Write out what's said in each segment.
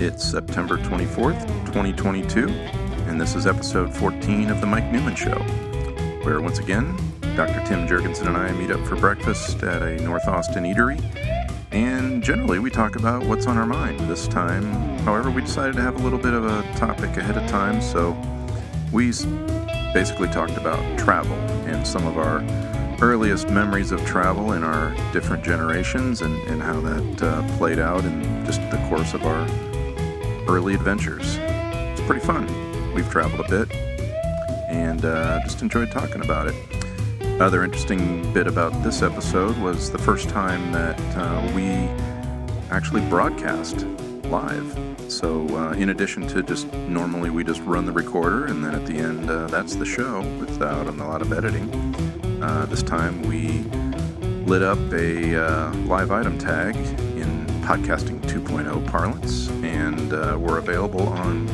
It's September 24th, 2022, and this is episode 14 of The Mike Newman Show, where once again, Dr. Tim Jurgensen and I meet up for breakfast at a North Austin eatery, and generally we talk about what's on our mind. This time, however, we decided to have a little bit of a topic ahead of time, so we basically talked about travel and some of our earliest memories of travel in our different generations and, and how that uh, played out in just the course of our early adventures. It's pretty fun. We've traveled a bit and uh, just enjoyed talking about it. Other interesting bit about this episode was the first time that uh, we actually broadcast live. So, uh, in addition to just normally we just run the recorder and then at the end uh, that's the show without a lot of editing. Uh, this time we lit up a uh, live item tag in podcasting 2.0 parlance, and uh, we're available on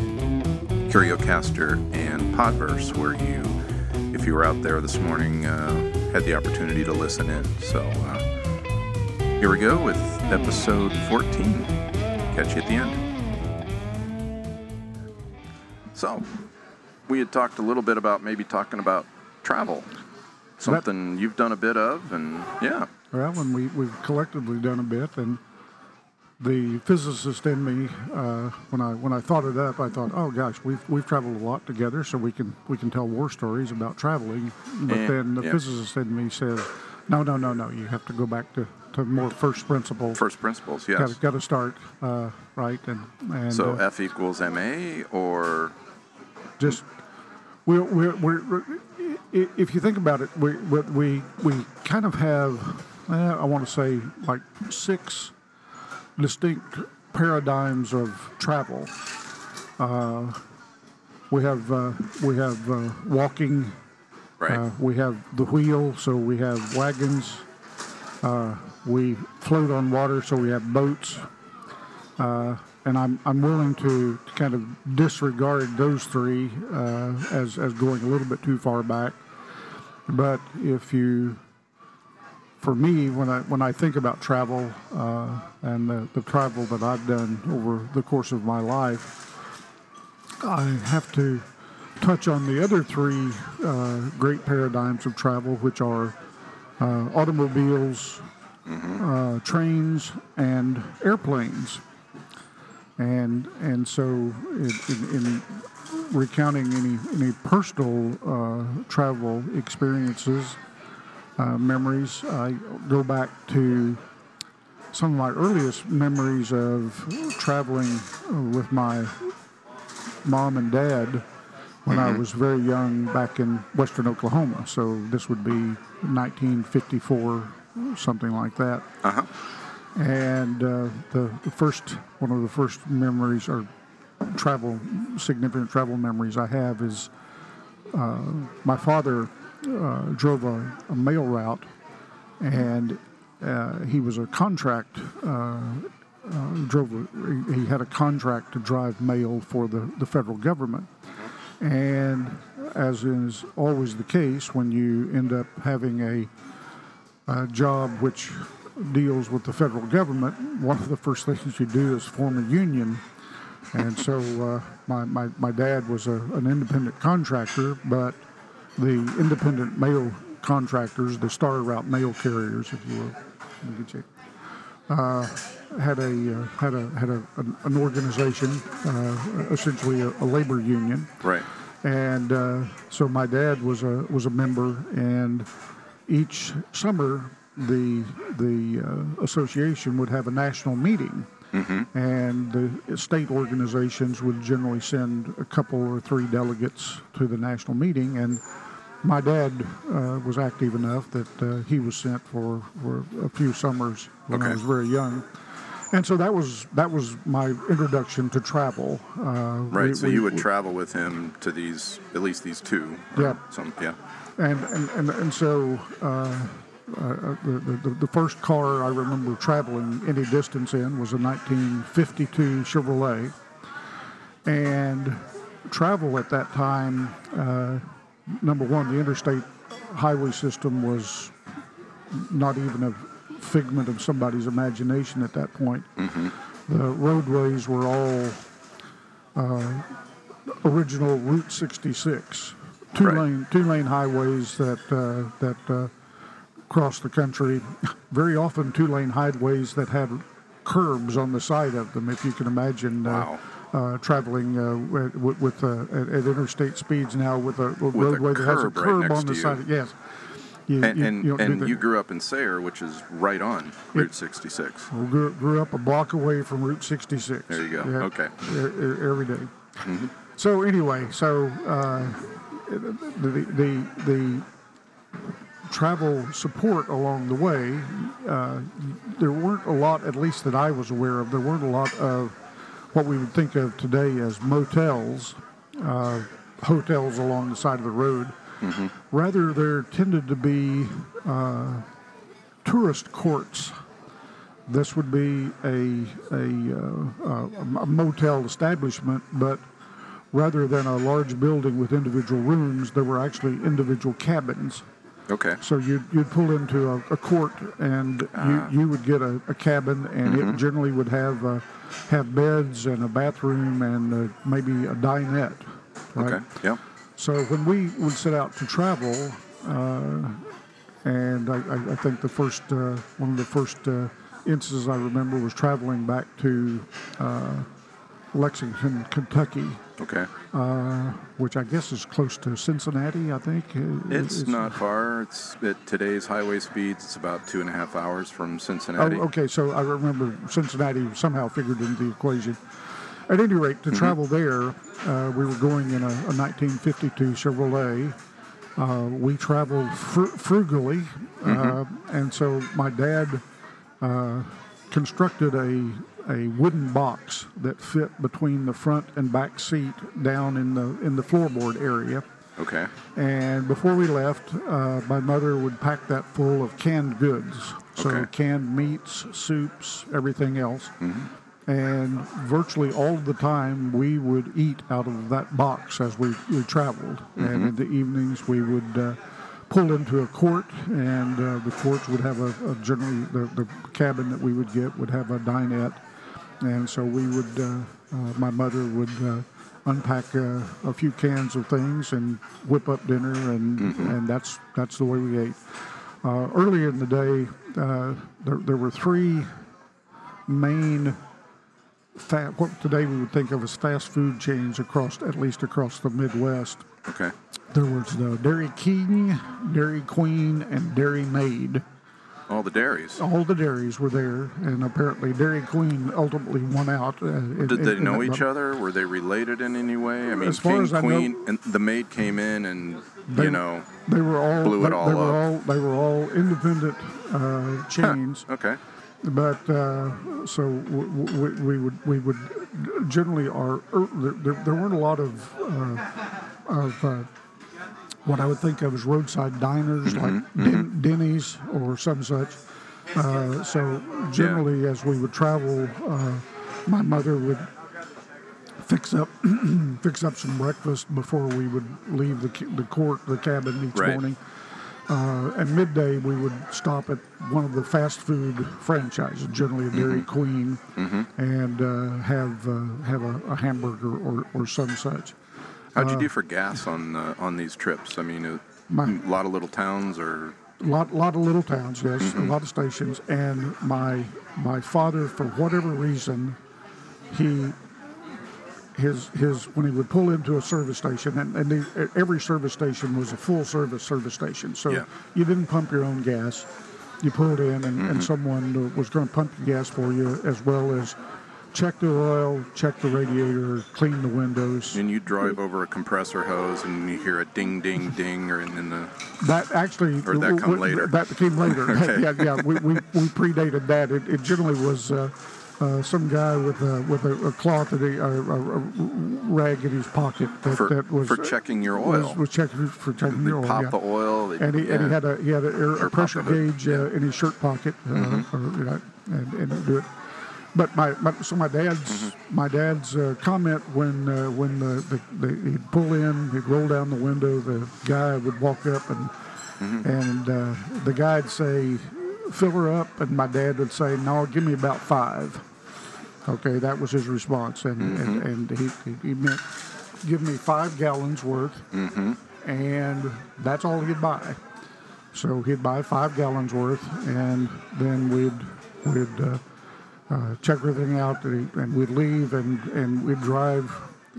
CurioCaster and Podverse, where you, if you were out there this morning, uh, had the opportunity to listen in. So uh, here we go with episode 14. Catch you at the end. So, we had talked a little bit about maybe talking about travel something you've done a bit of, and yeah. Well, and we, we've collectively done a bit, and the physicist in me, uh, when I when I thought it up, I thought, oh gosh, we've we've traveled a lot together, so we can we can tell war stories about traveling. But then the yeah. physicist in me says, no, no, no, no, you have to go back to, to more first principles. First principles, yes. got to start uh, right, and and So uh, F equals MA, or just we're, we're, we're, if you think about it, we we we, we kind of have eh, I want to say like six distinct paradigms of travel. Uh, we have uh, we have uh, walking. right? Uh, we have the wheel, so we have wagons. Uh, we float on water, so we have boats. Uh, and I'm, I'm willing to kind of disregard those three uh, as, as going a little bit too far back. But if you, for me, when I, when I think about travel uh, and the, the travel that I've done over the course of my life, I have to touch on the other three uh, great paradigms of travel, which are uh, automobiles, uh, trains, and airplanes. And and so, in, in, in recounting any any personal uh, travel experiences, uh, memories, I go back to some of my earliest memories of traveling uh, with my mom and dad when I was very young back in western Oklahoma. So this would be 1954, something like that. Uh huh. And uh, the, the first, one of the first memories or travel, significant travel memories I have is uh, my father uh, drove a, a mail route and uh, he was a contract uh, uh, drove he had a contract to drive mail for the, the federal government. And as is always the case when you end up having a, a job which deals with the federal government one of the first things you do is form a union. And so uh, my, my, my dad was a, an independent contractor but the independent mail contractors the star route mail carriers if you will. Let me uh, had a uh, had a had a, an, an organization, uh, essentially a, a labor union, Right. and uh, so my dad was a was a member, and each summer the the uh, association would have a national meeting, and the state organizations would generally send a couple or three delegates to the national meeting, and my dad uh, was active enough that uh, he was sent for, for a few summers when I was very young. And so that was that was my introduction to travel. Uh, Right. we- so we- you would we- travel with him to these, at least these two. Yeah. Some, yeah. and and and, and so uh, uh, the, the the first car I remember traveling any distance in was a 1952 Chevrolet, and travel at that time. Uh, number one, the interstate highway system was not even a figment of somebody's imagination at that point. the roadways were all uh, original Route 66, two Right. lane two lane highways that uh, that uh, cross the country. Very often two lane highways that had curbs on the side of them. If you can imagine. Wow. Uh, uh, traveling uh, with, with uh, at, at interstate speeds now with a, a roadway that has a curb right on the side. Yes, you, And you- and, you and you grew up in Sayre, which is right on Route 66. We grew, grew up a block away from Route 66. There you go. Okay. e- e- Every day. So anyway, so uh, the, the the travel support along the way, uh, there weren't a lot, at least that I was aware of. There weren't a lot of what we would think of today as motels, uh, hotels along the side of the road. Rather, there tended to be uh, tourist courts this would be a, a, uh, a motel establishment, but rather than a large building with individual rooms, there were actually individual cabins. Okay. So you'd, you'd pull into a, a court and Ah. you, you would get a, a cabin, and Mm-hmm. it generally would have uh, have beds and a bathroom and uh, maybe a dinette. Right? Okay. Yep. So when we would set out to travel, uh, and I, I, I think the first uh, one of the first uh, instances I remember was traveling back to uh, Lexington, Kentucky, Okay. uh, which I guess is close to Cincinnati. I think Uh, It's not far. It's at today's highway speeds. It's about two and a half hours from Cincinnati. Oh, okay. So I remember Cincinnati somehow figured into the equation. At any rate, to travel there, uh, we were going in a, a 1952 Chevrolet. Uh, we traveled fr- frugally, uh, and so my dad uh, constructed a a wooden box that fit between the front and back seat down in the in the floorboard area. Okay. And before we left, uh, my mother would pack that full of canned goods. So Okay. canned meats, soups, everything else. And virtually all the time, we would eat out of that box as we, we traveled. And in the evenings, we would uh, pull into a court, and uh, the courts would have a, a generally the, the cabin that we would get would have a dinette, and so we would. Uh, uh, my mother would uh, unpack uh, a few cans of things and whip up dinner, and and that's that's the way we ate. Uh, earlier in the day, uh, there, there were three main fa- what today we would think of as fast food chains across at least across the Midwest. Okay. There was the Dairy King, Dairy Queen, and Dairy Maid. All the dairies. All the dairies were there, and apparently Dairy Queen ultimately won out. Uh, in- Did they know each other? Were they related in any way? I mean, As King, I know- Queen, and the maid came in, and They- you know. They were all Blew it they, all they were up. all they were all independent uh, chains. Okay. But uh, so w- w- we would we would generally are er, there, there weren't a lot of uh, of uh, what I would think of as roadside diners like Den- Denny's or some such. Uh, so generally, as we would travel, uh, my mother would fix up fix up some breakfast before we would leave the the court the cabin each Right. morning. Uh, at midday, we would stop at one of the fast food franchises, generally a Dairy Queen, and uh, have uh, have a, a hamburger or, or some such. How'd you uh, do for gas on uh, on these trips? I mean, uh, a My- lot of little towns, or A lot, lot of little towns, yes, a mm-hmm. lot of stations, and my my father, for whatever reason, he his his when he would pull into a service station, and, and the, every service station was a full service service station, so Yeah. you didn't pump your own gas. You pulled in, and, and mm-hmm. someone uh, was going to pump your gas for you, as well as check the oil, check the radiator, clean the windows. and you drive over a compressor hose, and you hear a ding, ding, ding, or in, the That actually, Or did that come w- w- later? That came later. Okay. yeah, yeah. We, we, we predated that. It, it generally was uh, uh, some guy with a with a, a cloth and a, a, a, a rag in his pocket that, for, that was for checking your oil. was checking for checking they your oil. pop yeah. the oil. they- and he, and he had a he had a, air, a pressure pop the hood, gauge uh, in his shirt pocket, uh, Mm-hmm. or, you know, and, and do it. But my, my so my dad's Mm-hmm. my dad's uh, comment when uh, when the, the, the he'd pull in, he'd roll down the window, the guy would walk up and Mm-hmm. and uh, the guy'd say, "Fill her up," and my dad would say, "No, give me about five. Okay, that was his response, and and, and he, he meant give me five gallons worth, and that's all he'd buy. So he'd buy five gallons worth, and then we'd we'd uh, check everything out, and, he, and we'd leave, and, and we'd drive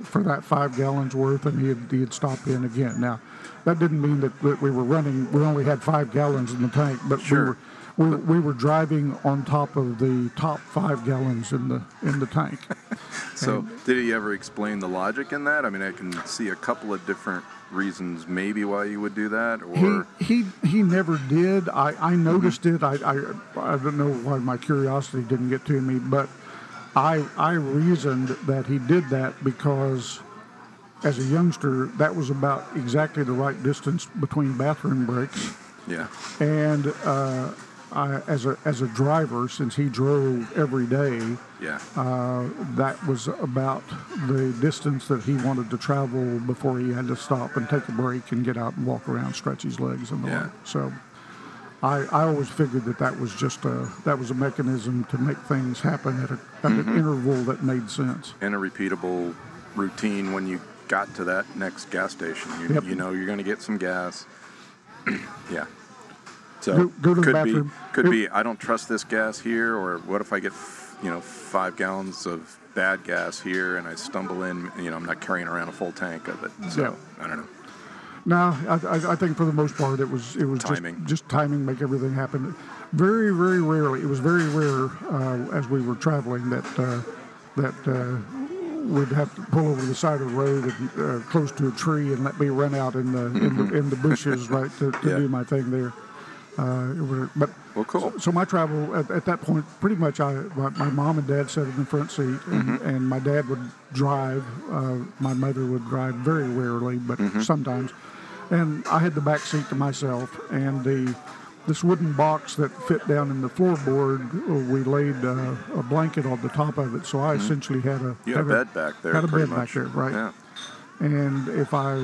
for that five gallons worth, and he'd, he'd stop in again. Now, that didn't mean that, that we were running. We only had five gallons in the tank, but Sure. we were we, we were driving on top of the top five gallons in the in the tank. So, did he ever explain the logic in that? I mean, I can see a couple of different reasons maybe why you would do that, or he he he never did. I I noticed it. I, I I don't know why my curiosity didn't get to me, but I I reasoned that he did that because as a youngster that was about exactly the right distance between bathroom breaks, yeah, and uh, I, as a as a driver since he drove every day. yeah, Uh, that was about the distance that he wanted to travel before he had to stop and take a break and get out and walk around, stretch his legs and the Yeah. like. So, I, I always figured that that was just a that was a mechanism to make things happen at, a, at Mm-hmm. an interval that made sense. and a repeatable routine when you got to that next gas station. You, Yep. you know you're going to get some gas. yeah. So Go- go to the could bathroom. be could be I don't trust this gas here, or what if I get f- you know five gallons of bad gas here and I stumble in? You know I'm not carrying around a full tank of it. So Yeah. I don't know. No, I, I, I think for the most part it was it was Timing. just just timing, make everything happen. Very very rarely, it was very rare uh, as we were traveling that uh, that uh, we'd have to pull over to the side of the road and uh, close to a tree and let me run out in the in the, in the bushes right to, to Yeah. do my thing there. Uh, but Well, cool. so my travel at, at that point, pretty much, I my, my mom and dad sat in the front seat, and, and my dad would drive. Uh, my mother would drive very rarely, but sometimes, and I had the back seat to myself. And the this wooden box that fit down in the floorboard, uh, we laid uh, a blanket on the top of it, so I essentially had a You had a bed back there. Had a bed back there, right? Yeah. and if I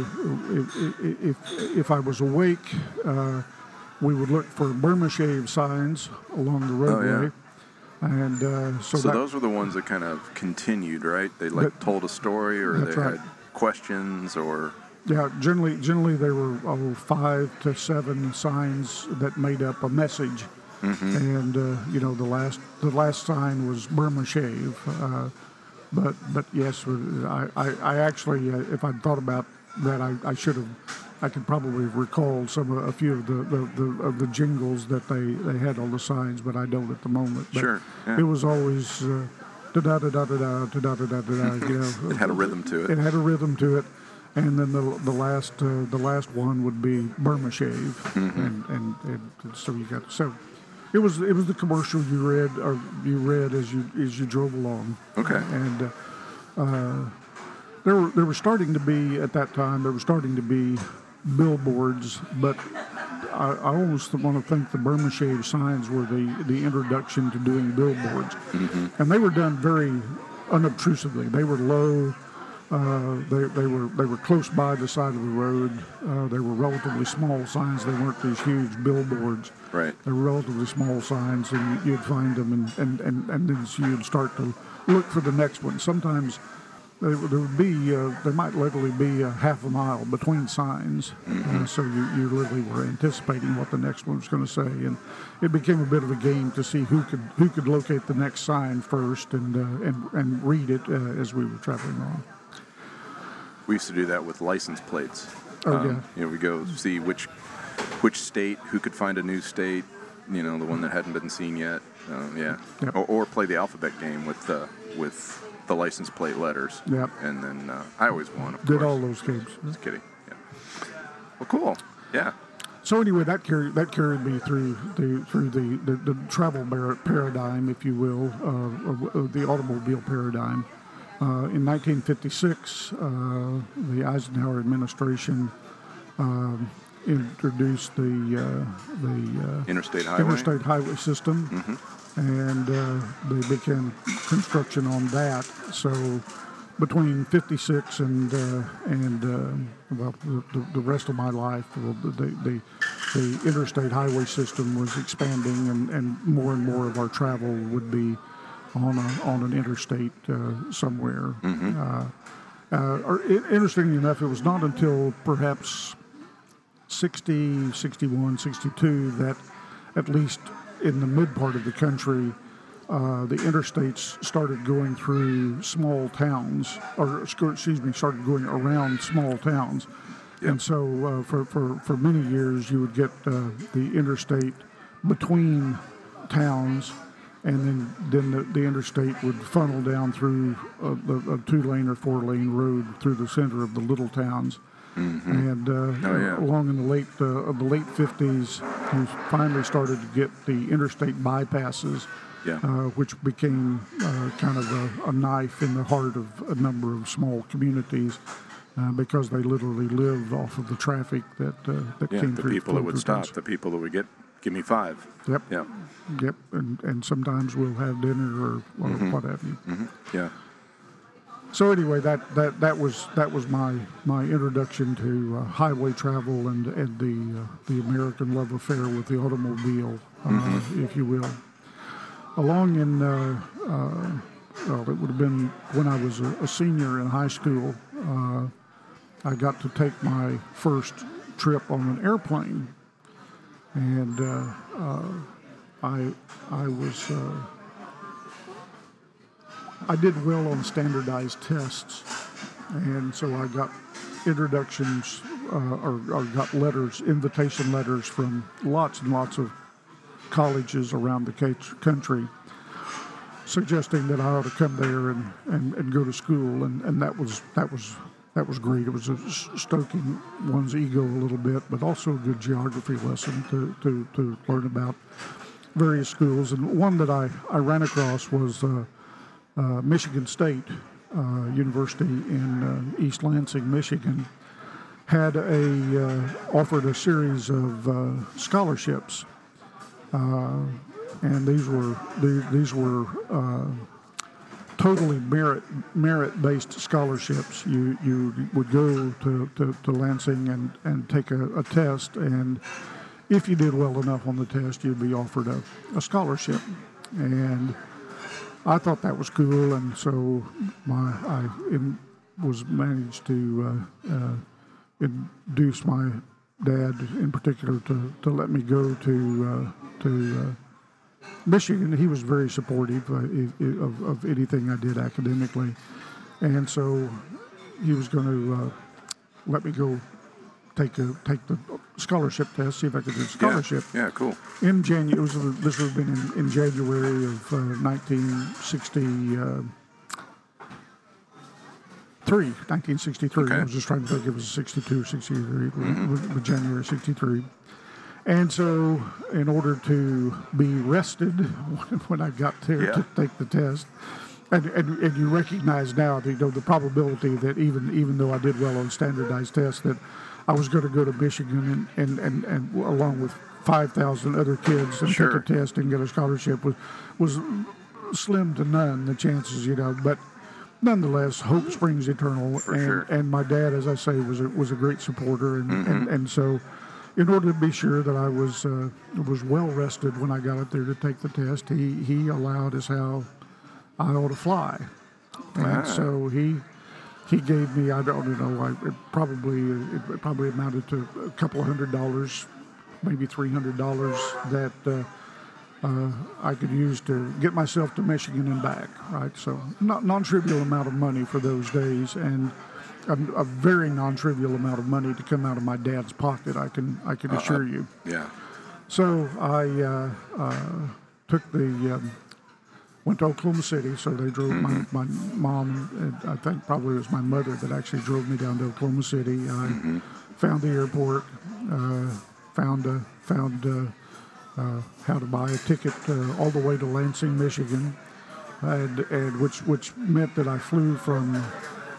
if if, if I was awake, uh, we would look for Burma shave signs along the roadway, and uh, so, Oh, So that, those were the ones that kind of continued, right? They like That- told a story, or they right. had questions, or yeah, generally generally there were oh, five to seven signs that made up a message, Mm-hmm. and uh, you know the last the last sign was Burma shave. Uh, but but yes, I, I, I actually uh, if I'd thought about that I, I should have I could probably recall some a few of the, the, the of the jingles that they, they had on the signs, but I don't at the moment. But Sure, yeah. It was always da da da da da da da da da da da. You know, it had a rhythm to it it. had a rhythm to it, and then the the last uh, the last one would be Burma shave, Mm-hmm. and, and and so you got so. It was it was the commercial you read or you read as you as you drove along. Okay. And uh, uh, there were there were starting to be at that time there were starting to be billboards, but I, I almost want to think the Burma shave signs were the the introduction to doing billboards, and they were done very unobtrusively. They were low. Uh, they, they were they were close by the side of the road. Uh, they were relatively small signs. They weren't these huge billboards. Right. They were relatively small signs, and you'd find them, and, and, and, and then you'd start to look for the next one. Sometimes there, would- be, uh, there might literally be a half a mile between signs, uh, so you, you literally were anticipating what the next one was going to say, and it became a bit of a game to see who could who could locate the next sign first and uh, and and read it uh, as we were traveling along. We used to do that with license plates. Oh, Um, yeah. You know, we go see which which state, who could find a new state. You know, the one that hadn't been seen yet. Uh, yeah. Yep. Or, or play the alphabet game with the with the license plate letters. Yep. And then uh, I always won. Of Did course. all those games. Just kidding. Yeah. Well, cool. Yeah. So anyway, that carried that carried me through the through the, the, the travel bar- paradigm, if you will, uh, the automobile paradigm. Uh, in 1956, uh, the Eisenhower administration um, introduced the uh, the uh, Interstate highway. interstate highway system, and uh, they began construction on that. So between '56 and uh, and uh, well, the, the- rest of my life, well, the, the the interstate highway system was expanding, and, and more and more of our travel would be on a, on an interstate uh, somewhere. Uh, uh, interestingly enough, it was not until perhaps 60, 61, 62 that at least in the mid part of the country, uh, the interstates started going through small towns, or excuse me, started going around small towns. And so uh, for, for, for many years, you would get uh, the interstate between towns, and then, then the, the interstate would funnel down through a, a two lane or four lane road through the center of the little towns. And uh, Oh, yeah. along in the late uh, of the late 50s, we finally started to get the interstate bypasses, Yeah. uh, which became uh, kind of a, a knife in the heart of a number of small communities uh, because they literally lived off of the traffic that uh, that Yeah, came the through. people that would stop, the people that would get, give me five. Yep. Yeah. Yep. And and sometimes we'll have dinner or, or Mm-hmm. what have you. Yeah. So anyway, that, that, that was that was my my introduction to uh, highway travel and and the uh, the American love affair with the automobile, uh, if you will. Along in uh, uh, well, it would have been when I was a, a senior in high school. Uh, I got to take my first trip on an airplane, and uh, uh, I I was. I did well on standardized tests, and so I got introductions uh, or, or got letters, invitation letters from lots and lots of colleges around the country, suggesting that I ought to come there and, and, and go to school, and, and that was that was that was great. It was stoking one's ego a little bit, but also a good geography lesson to, to, to learn about various schools. And one that I, I ran across was uh, Michigan State uh, University in uh, East Lansing, Michigan, had a uh, offered a series of uh, scholarships, uh, and these were the- these were uh, totally merit merit based scholarships. You you would go to, to, to Lansing and, and take a, a test, and if you did well enough on the test, you'd be offered a, a scholarship. And I thought that was cool, and so my I in, was managed to uh, uh, induce my dad, in particular, to, to let me go to uh, to uh, Michigan. He was very supportive uh, of, of anything I did academically, and so he was going to uh, let me go take a take the scholarship test, see if I could get a Yeah. scholarship Yeah, cool. in January. It was this would have been in, in January of uh, 1963. 1963. Okay. I was just trying to think. if It was 62 or 63. It was, was January 63. And so, in order to be rested when I got there Yeah. to take the test, and, and, and you recognize now, the, you know, the probability that even even though I did well on standardized tests, that I was going to go to Michigan and, and, and, and along with 5,000 other kids and Sure. take a test and get a scholarship was was slim to none. The chances, you know, but nonetheless, hope springs eternal. For and, sure. and my dad, as I say, was a, was a great supporter, and, and, and so. In order to be sure that I was uh, was well rested when I got up there to take the test, he, he allowed us how I ought to fly, and Ah. so he he gave me I don't know I, it probably it probably amounted to a couple of hundred dollars, maybe three hundred dollars that uh, uh, I could use to get myself to Michigan and back. Right, so not non-trivial amount of money for those days, and a, a very non-trivial amount of money to come out of my dad's pocket. I can I can assure you. Yeah. So I uh, uh, took the um, went to Oklahoma City. So they drove my, my mom. And I think probably it was my mother that actually drove me down to Oklahoma City. I found the airport. Uh, found uh, found uh, uh, how to buy a ticket uh, all the way to Lansing, Michigan, and, and which which meant that I flew from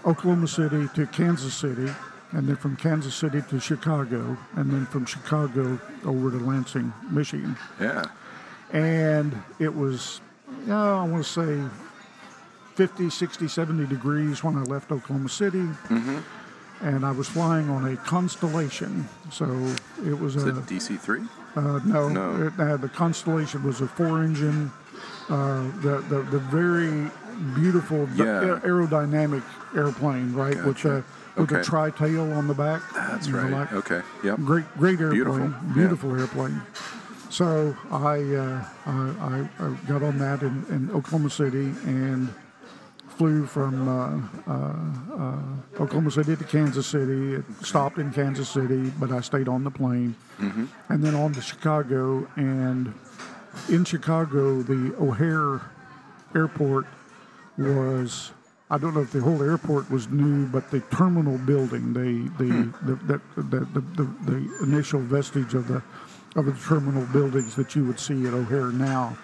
Oklahoma City to Kansas City, and then from Kansas City to Chicago, and then from Chicago over to Lansing, Michigan. Yeah. And it was, oh, I want to say 50, 60, 70 degrees when I left Oklahoma City. And I was flying on a Constellation. So it was Is a. it DC3? Uh, no, No. It, uh, the Constellation was a four-engine uh, the, the the very beautiful Yeah. aerodynamic airplane, right? With Gotcha. the with the Okay. tri tail on the back. That's right. like- okay. Yep. Great, great airplane, Beautiful, beautiful, yeah. airplane. So I, uh, I, I, got on that in, in Oklahoma City and flew from uh, uh, uh, Oklahoma City to Kansas City. It stopped in Kansas City, but I stayed on the plane, Mm-hmm. and then on to Chicago. And in Chicago, the O'Hare Airport was. I don't know if the whole airport was new, but the terminal building, the the Hmm. the, the, the, the, the initial vestige of the of the terminal buildings that you would see at O'Hare now,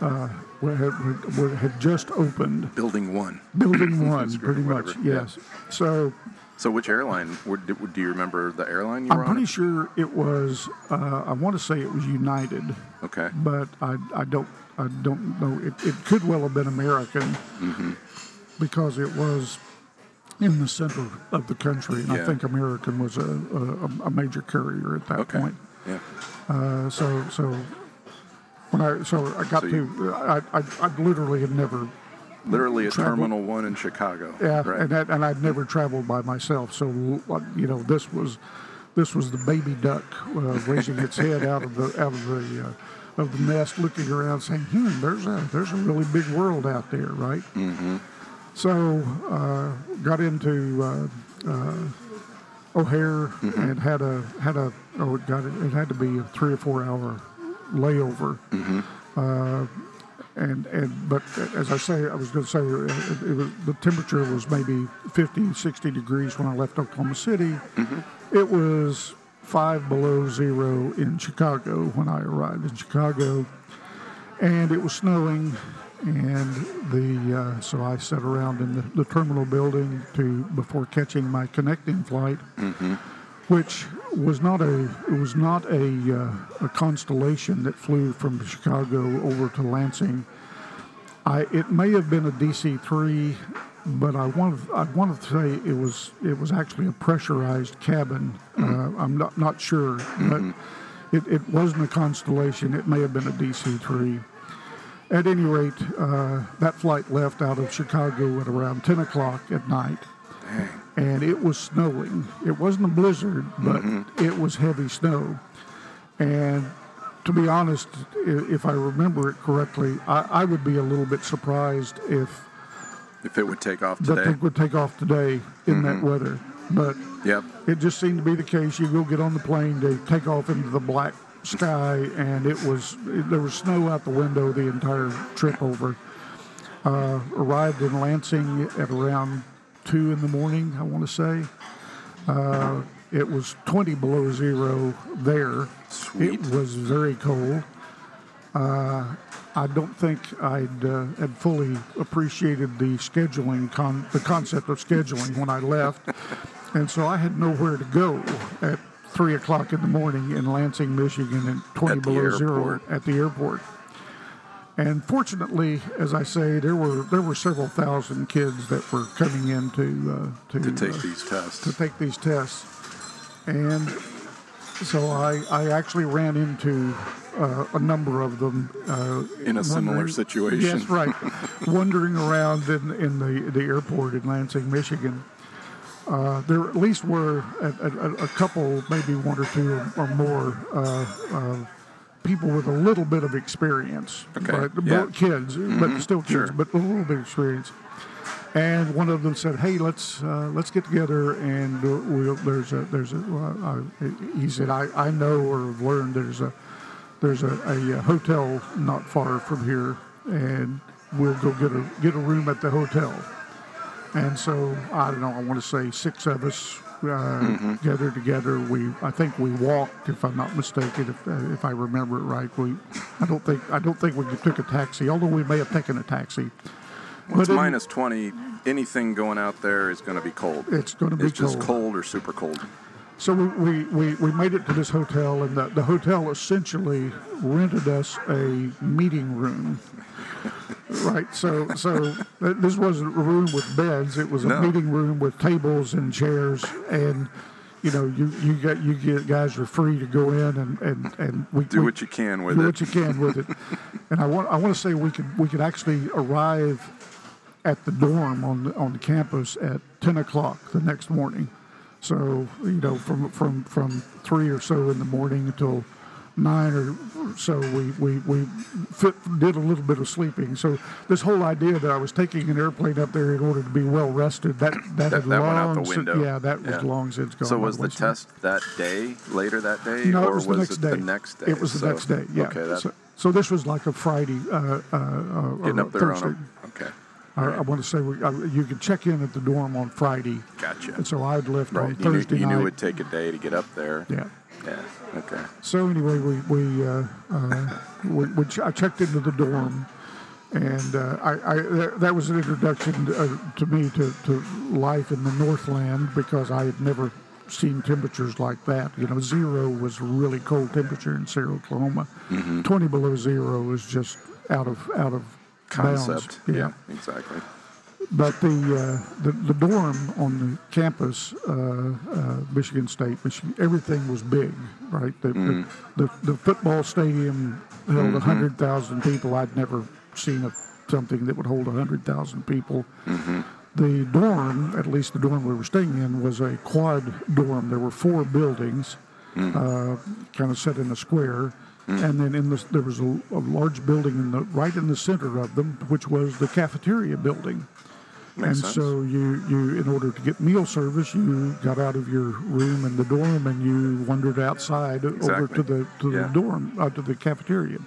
uh, had, had just opened. Building one. Building one, pretty much, whatever, yeah. yes. So So which airline? Were, do, you remember the airline you were I'm on? pretty sure it was. Uh, I want to say it was United, Okay. but I, I don't I don't know. It, it could well have been American Mm-hmm. because it was in the center of the country, and Yeah. I think American was a, a, a major carrier at that Okay. point. Yeah. Uh, so so when I so I got So to I, I I literally had never Literally at Terminal One in Chicago. yeah Right. and that, and I'd never traveled by myself so you know this was this was the baby duck uh, raising its head out of the out of the uh, of the nest looking around saying hmm there's a there's a really big world out there right mm-hmm. so uh, got into uh, uh, O'Hare Mm-hmm. and had a had a oh it got it, it had to be a three or four hour layover. Mm-hmm. Uh, and and but as I say, I was going to say it, it was the temperature was maybe 50, 60 degrees when I left Oklahoma City. Mm-hmm. It was five below zero in Chicago when I arrived in Chicago, and it was snowing. And the uh, so I sat around in the, the terminal building to before catching my connecting flight, which was not a it was not a uh, a constellation that flew from Chicago over to Lansing. I it may have been a DC three, but I want I want to say it was it was actually a pressurized cabin. Uh, I'm not not sure, but it, it wasn't a constellation. It may have been a DC three. At any rate, uh, that flight left out of Chicago at around 10 o'clock at night, Dang. and it was snowing. It wasn't a blizzard, but it was heavy snow. And to be honest, if I remember it correctly, I, I would be a little bit surprised if If it would take off that today. thing would take off today in that weather. But Yep. it just seemed to be the case. You go get on the plane, they take off into the black sky, and it was there was snow out the window the entire trip over. Uh, arrived in Lansing at around two in the morning, I want to say. Uh, it was 20 below zero there. Sweet. It was very cold. Uh, I don't think I'd uh, had fully appreciated the scheduling, con- the concept of scheduling when I left, and so I had nowhere to go at three o'clock in the morning in Lansing, Michigan, and 20 At the below zero at the airport. And fortunately, as I say, there were there were several thousand kids that were coming in to uh, to, To take uh, these tests. to take these tests. And so I, I actually ran into uh, a number of them. Uh, In a similar situation. Yes, right. wandering around in, in the, the airport in Lansing, Michigan. Uh, there at least were a, a, a couple, maybe one or two or more uh, uh, people with a little bit of experience. Okay, Right? yeah. Kids, but still kids, sure. but a little bit of experience. And one of them said, "Hey, let's uh, let's get together and uh, we'll, there's a there's a uh, he said I, I know or have learned there's a there's a, a hotel not far from here and we'll go get a get a room at the hotel." And so I don't know. I want to say six of us uh, gathered together. We I think we walked, if I'm not mistaken, if uh, if I remember it right. We I don't think I don't think we took a taxi, although we may have taken a taxi. Well, it's in- minus 20. Anything going out there is going to be cold. It's going to be It's just cold. cold or super cold. So we, we, we, we made it to this hotel, and the, the hotel essentially rented us a meeting room. Right. So so uh, this wasn't a room with beds. It was a No. meeting room with tables and chairs, and you know, you you get you get guys are free to go in and and and we Do we, what you can with do it. what you can with it. And I want I want to say we could we could actually arrive at the dorm on the, on the campus at ten o'clock the next morning. So you know from from from three or so in the morning until nine or so we we we fit, did a little bit of sleeping. So this whole idea that I was taking an airplane up there in order to be well rested that that, That- had that went out the long sin- yeah, that was long since gone. So was the test that day, later that day, No, or it was the next it the next day? It was the So- next day. Yeah. Okay, so, so this was like a Friday, uh, uh, uh, getting up there Thursday. on a, okay, I, I want to say we, uh, you could check in at the dorm on Friday, gotcha. and so I'd left Right, on you knew, you night. knew it'd take a day to get up there. yeah. Yeah. Okay. So anyway, we we, uh, uh, we, we ch- I checked into the dorm, and uh, I, I that- that was an introduction to, uh, to me to, to life in the Northland because I had never seen temperatures like that. You know, zero was a really cold temperature in Sayre, Oklahoma. Mm-hmm. Twenty below zero is just out of out of Concept. Bounds. Yeah. Exactly. But the, uh, the the dorm on the campus, uh, uh, Michigan State, Michigan, everything was big, right? The, Mm. the, the the football stadium held a Mm-hmm. hundred thousand people. I'd never seen a, something that would hold a hundred thousand people. Mm-hmm. The dorm, at least the dorm we were staying in, was a quad dorm. There were four buildings, Mm. uh, kind of set in a square. And then in the, there was a, a large building in the right in the center of them, which was the cafeteria building. Makes and sense. so you, you, in order to get meal service, you got out of your room in the dorm and you wandered outside over to the to Yeah. the dorm, uh, to the cafeteria.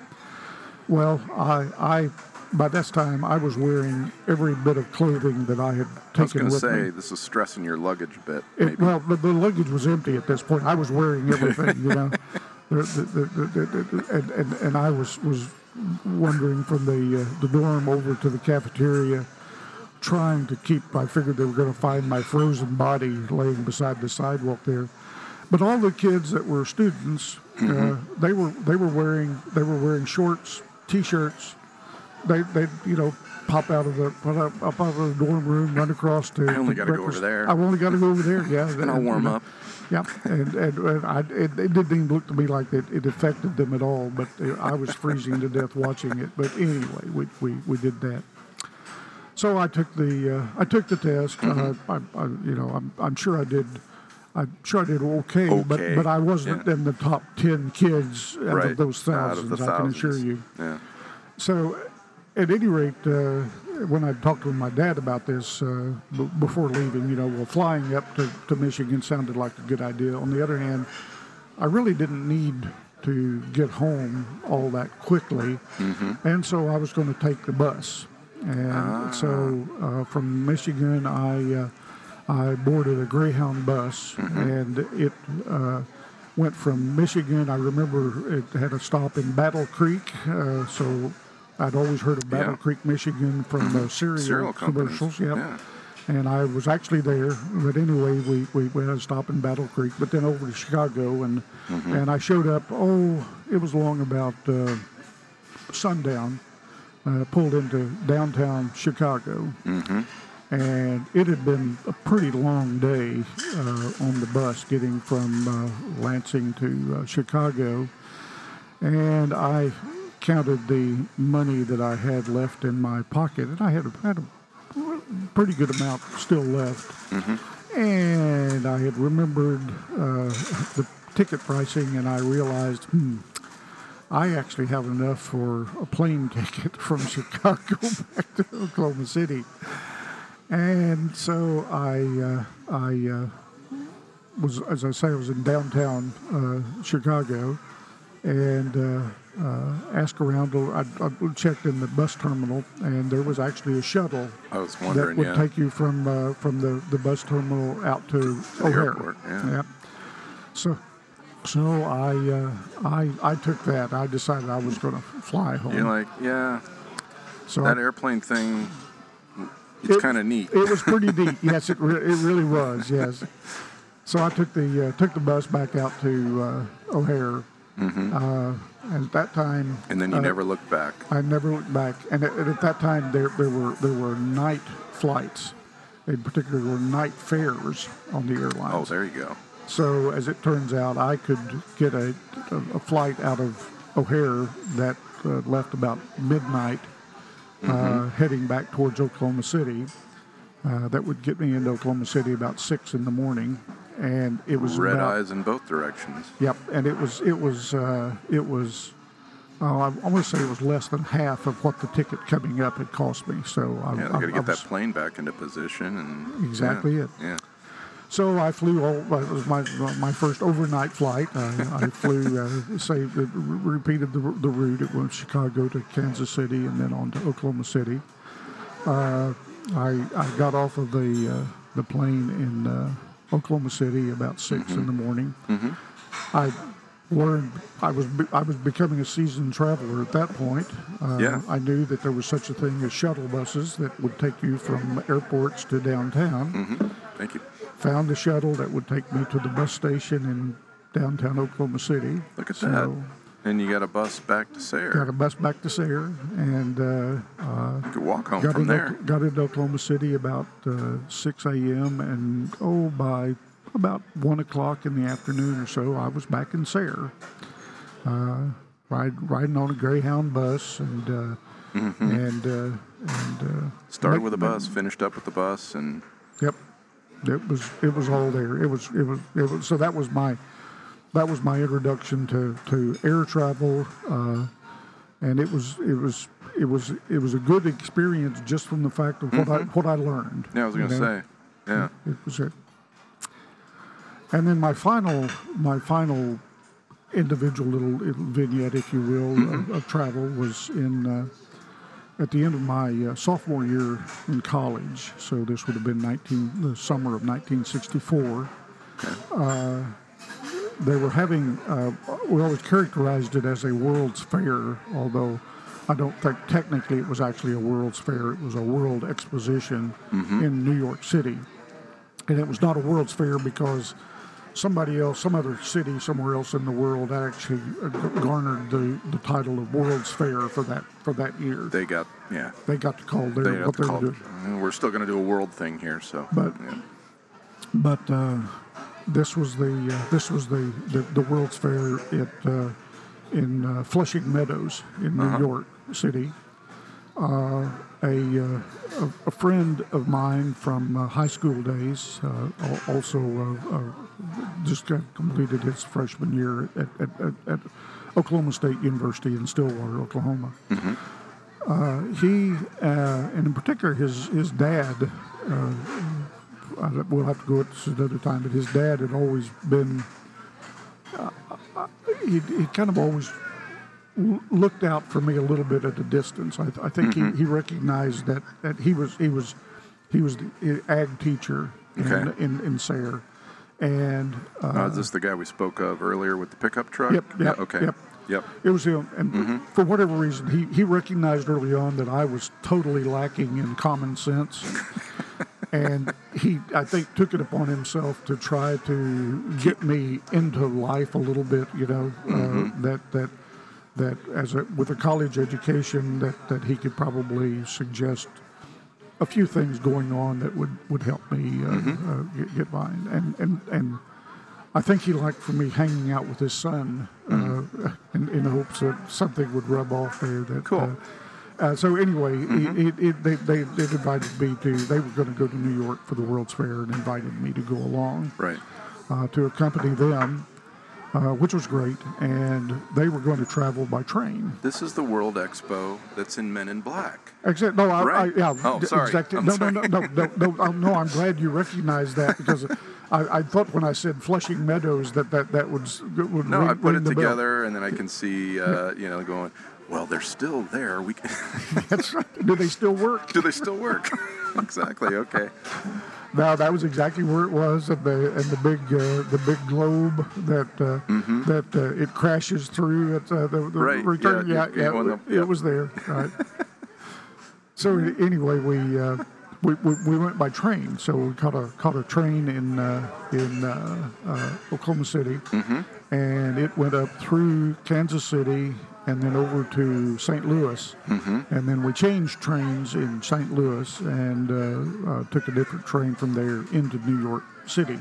Well, I, I, by this time, I was wearing every bit of clothing that I had I was taken going to say me. this is stressing your luggage a bit. It, well, the, the luggage was empty at this point. I was wearing everything, you know. The, the, and, and, and I was, was wandering from the, uh, the dorm over to the cafeteria, trying to keep, I figured they were going to find my frozen body laying beside the sidewalk there. But all the kids that were students, uh, they were they were wearing they were wearing shorts, t-shirts. They they you know pop out of the pop up, up out of the dorm room, run across to. I only gotta go over there. I've only got to go over there. Yeah, and I'll warm up. yeah, and, and, and I, it, it didn't even look to me like it, it affected them at all, but uh, I was freezing to death watching it. But anyway, we, we, we did that. So I took the uh, I took the test. Mm-hmm. Uh, I, I, you know, I'm, I'm sure I did. I'm sure I did okay, Okay, but but I wasn't yeah. in the top ten kids out Right. of those Out of thousands. I can assure you. Yeah. So, at any rate, uh, when I talked to my dad about this uh, b- before leaving, you know, well, flying up to, to Michigan sounded like a good idea. On the other hand, I really didn't need to get home all that quickly, and so I was going to take the bus. And so, uh, from Michigan, I uh, I boarded a Greyhound bus, and it. Uh, Went from Michigan. I remember it had a stop in Battle Creek, uh, so I'd always heard of Battle Yeah. Creek, Michigan from the cereal, Cereal commercials. Yep. yeah. And I was actually there, but anyway, we, we, we had a stop in Battle Creek, but then over to Chicago, and Mm-hmm. and I showed up. Oh, it was along about uh, sundown. Uh, pulled into downtown Chicago, Mm-hmm. and it had been a pretty long day uh, on the bus getting from uh, Lansing to uh, Chicago. And I counted the money that I had left in my pocket, and I had a, had a pretty good amount still left. And I had remembered uh, the ticket pricing, and I realized, hmm, I actually have enough for a plane ticket from Chicago back to Oklahoma City. And so I, uh, I uh, was, as I say, I was in downtown uh, Chicago, and uh, uh, asked around. I, I checked in the bus terminal, and there was actually a shuttle I was that would Yeah. take you from uh, from the, the bus terminal out to, the O'Hare. airport, yeah. So, so I uh, I I took that. I decided I was going to fly home. You're like, yeah, so that I- airplane thing. It's It- kind of neat. It was pretty neat. Yes, it, re- it really was. Yes. So I took the uh, took the bus back out to uh, O'Hare. Uh, and at that time, Mm-hmm. and then you uh, never looked back. I never looked back. And at, at that time, there there were there were night flights. In particular, there were night fares on the airlines. Oh, there you go. So as it turns out, I could get a, a, a flight out of O'Hare that uh, left about midnight, uh, heading back towards Oklahoma City. Uh, that would get me into Oklahoma City about six in the morning, and it was Red about, eyes in both directions. Yep, and it was it was uh, it was. Oh, I, want to say it was less than half of what the ticket coming up had cost me. So I, Yeah, I, got to get was- that plane back into position and Exactly yeah, it. Yeah. So I flew. All, it was my my first overnight flight. I, I flew. Uh, say re- repeated the, the route. It went Chicago to Kansas City and then on to Oklahoma City. Uh, I I got off of the uh, the plane in uh, Oklahoma City about 6 in the morning. I learned I was be- I was becoming a seasoned traveler at that point. Uh, Yeah. I knew that there was such a thing as shuttle buses that would take you from airports to downtown Thank you. Found a shuttle that would take me to the bus station in downtown Oklahoma City. Look at so that. And you got a bus back to Sayre. Got a bus back to Sayre and uh, uh, you could walk home from there. got into Oklahoma City about uh, 6 a.m. and oh, by about 1 o'clock in the afternoon or so, I was back in Sayre. Uh, ride, riding on a Greyhound bus and uh, and uh, and uh, Started with a bus, finished up with the bus, and Yep, it was it was all there. It was it was it was so that was my that was my introduction to to air travel, uh, and it was it was it was it was a good experience just from the fact of what I what I learned. yeah, I was going to know? say, yeah. it was it. And then my final my final individual little, little vignette, if you will, of, of travel was in. Uh, at the end of my uh, sophomore year in college, so this would have been 19, the summer of 1964. Uh, they were having, uh, we always characterized it as a World's Fair, although I don't think technically it was actually a World's Fair. It was a World Exposition in New York City. And it was not a World's Fair because somebody else, some other city somewhere else in the world actually uh, garnered the, the title of World's Fair for that for that year. They got, yeah. They got to call their They what to they call doing. We're still going to do a world thing here, so. But- yeah. But uh, this was the uh, this was the, the, the World's Fair at uh, in uh, Flushing Meadows in New York City. Uh, a, uh, a a friend of mine from uh, high school days uh, also just got completed his freshman year at, at, at, at Oklahoma State University in Stillwater, Oklahoma. Uh, he, uh, and in particular, his his dad. Uh, I, we'll have to go at this another time, but his dad had always been. Uh, uh, he he kind of always looked out for me a little bit at a distance. I, I think he, he recognized that, that he was he was he was the ag teacher in Okay. in, in Sayre, and uh, Uh, is this the guy we spoke of earlier with the pickup truck? Yep, Yeah, okay. yep. Yep. It was him, and for whatever reason, he, he recognized early on that I was totally lacking in common sense, and he I think took it upon himself to try to get me into life a little bit. You know uh, that that that as a with a college education that that he could probably suggest a few things going on that would would help me uh, uh, get, get by, and and and. I think he liked for me hanging out with his son uh, in, in hopes that something would rub off there. That, Cool. Uh, uh, so anyway, it, it, it, they, they, they invited me to. They were going to go to New York for the World's Fair and invited me to go along Right. uh, to accompany them, uh, which was great. And they were going to travel by train. This is the World Expo that's in Men in Black. Except, no, I, right. I, yeah, oh, sorry. Exactly. I'm no, sorry. no, no, no, no, no, no. I'm glad you recognize that because I, I thought when I said Flushing Meadows that that that would would No, ring, I put it the bell. together, and then I can see, uh, you know, going, well, they're still there. We can, That's right. Do they still work? do they still work? exactly. Okay. No, that was exactly where it was, and the and the big uh, the big globe that uh, that uh, it crashes through at uh, the, the Mm-hmm. Right, return. yeah, Yeah, yeah, it, yeah. it was there. Right. so anyway, we, uh, we, we we went by train. So we caught a caught a train in uh, in uh, uh, Oklahoma City, Mm-hmm. and it went up through Kansas City and then over to St. Louis, Mm-hmm. and then we changed trains in St. Louis and uh, uh, took a different train from there into New York City.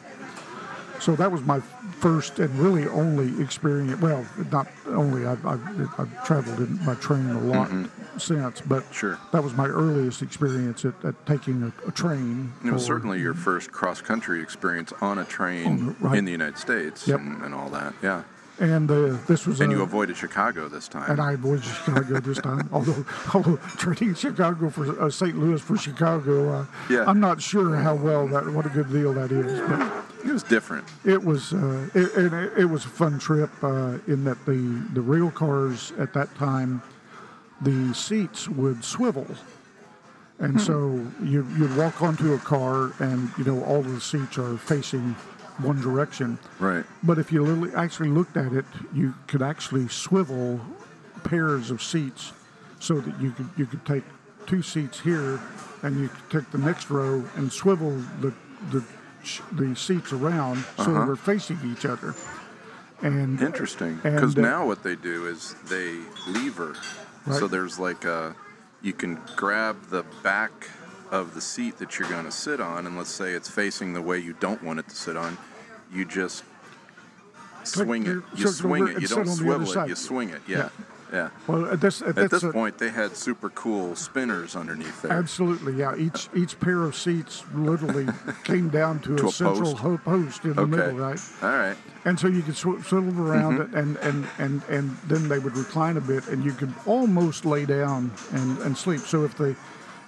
so that was my first and really only experience. Well, not only I've, I've, I've traveled in my train a lot since, but Sure. that was my earliest experience at, at taking a, a train. It was certainly your first cross country experience on a train On the- right. in the United States Yep. and, and all that. Yeah. And uh, this was And a, you avoided Chicago this time. and I avoided Chicago this time. although, although trading Chicago for uh, St. Louis for Chicago, uh, Yeah. I'm not sure how well that what a good deal that is. But it was different. it was uh, it, and it, it was a fun trip uh, in that the the rail cars at that time, the seats would swivel. And so you you'd walk onto a car, and you know all the seats are facing one direction. Right. But if you really actually looked at it, you could actually swivel pairs of seats so that you could you could take two seats here and you could take the next row and swivel the the, the seats around so Uh-huh. they were facing each other. And Interesting. Because uh, now what they do is they lever. So there's like a, you can grab the back of the seat that you're going to sit on, and let's say it's facing the way you don't want it to sit on, you just swing it. You swing it. You don't on the other swivel it. You swing it. Yeah. Yeah. well, at this at, At this a- point, they had super cool spinners underneath there. Absolutely, yeah. Each each pair of seats literally came down to, To a, a central post? post in the Okay. middle, right? All right. And so you could sw- swivel around Mm-hmm. it, and, and, and, and then they would recline a bit, and you could almost lay down and, and sleep. So if the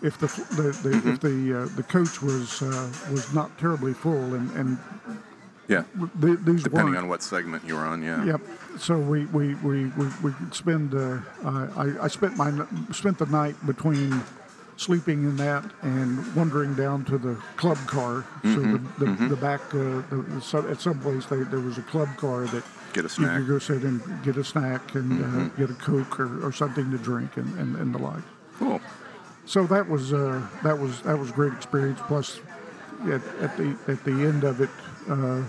if the the, the Mm-hmm. if the uh, the coach was uh, was not terribly full, and and Yeah. th- these Depending weren't. on what segment you were on. Yeah. Yep. So we we we we, we could spend. Uh, I I spent my spent the night between sleeping in that and wandering down to the club car. So the the, the back uh, the, at some place they, there was a club car that Get a snack. you could go sit and get a snack and uh, get a coke or, or something to drink and, and, and the like. Cool. So that was uh, that was that was a great experience. Plus, at, at the at the end of it, uh,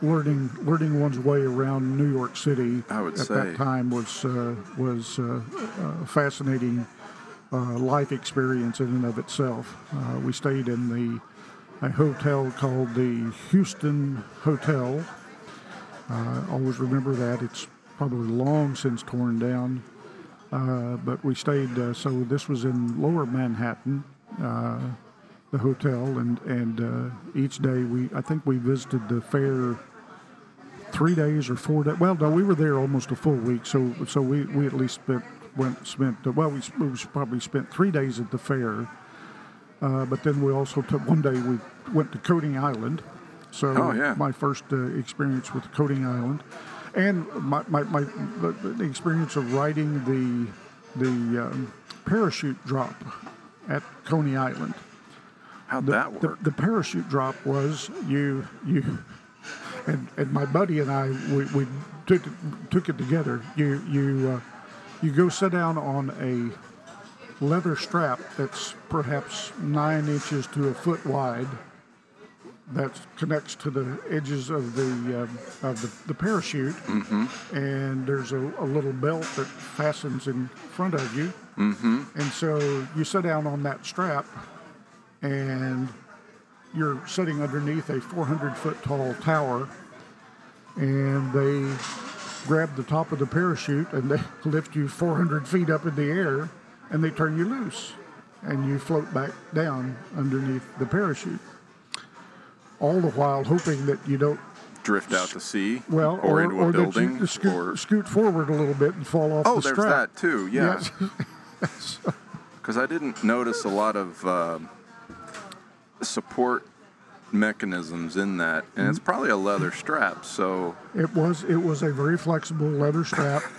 learning learning one's way around New York City I would at say. that time was uh, was uh, a fascinating uh, life experience in and of itself. Uh, we stayed in the a hotel called the Houston Hotel. Uh, always remember that. It's probably long since torn down. Uh, but we stayed. Uh, so this was in Lower Manhattan, uh, the hotel, and and uh, each day we I think we visited the fair three days or four days. Well, no, we were there almost a full week. So so we, we at least spent went spent uh, well we, we probably spent three days at the fair. Uh, but then we also took one day we went to Coney Island. So Oh, yeah. my first uh, experience with Coney Island, and my, my, my the, the experience of riding the the um, parachute drop at Coney Island. How'd The, that the, work? the parachute drop was you you and and my buddy and I we, we took it, took it together. You you uh, you go sit down on a leather strap that's perhaps nine inches to a foot wide. That connects to the edges of the um, of the, the parachute, and there's a, a little belt that fastens in front of you. Mm-hmm. And so you sit down on that strap, and you're sitting underneath a 400 foot tall tower, and they grab the top of the parachute and they lift you 400 feet up in the air, and they turn you loose, and you float back down underneath the parachute. All the while hoping that you don't Drift out to sea? well, or, or, into or a that building? you scoot, or scoot forward a little bit and fall off oh, the there's strap. that too. Yeah, Yes. because I didn't notice a lot of uh, support mechanisms in that, and Mm-hmm. it's probably a leather strap. So It was it was a very flexible leather strap.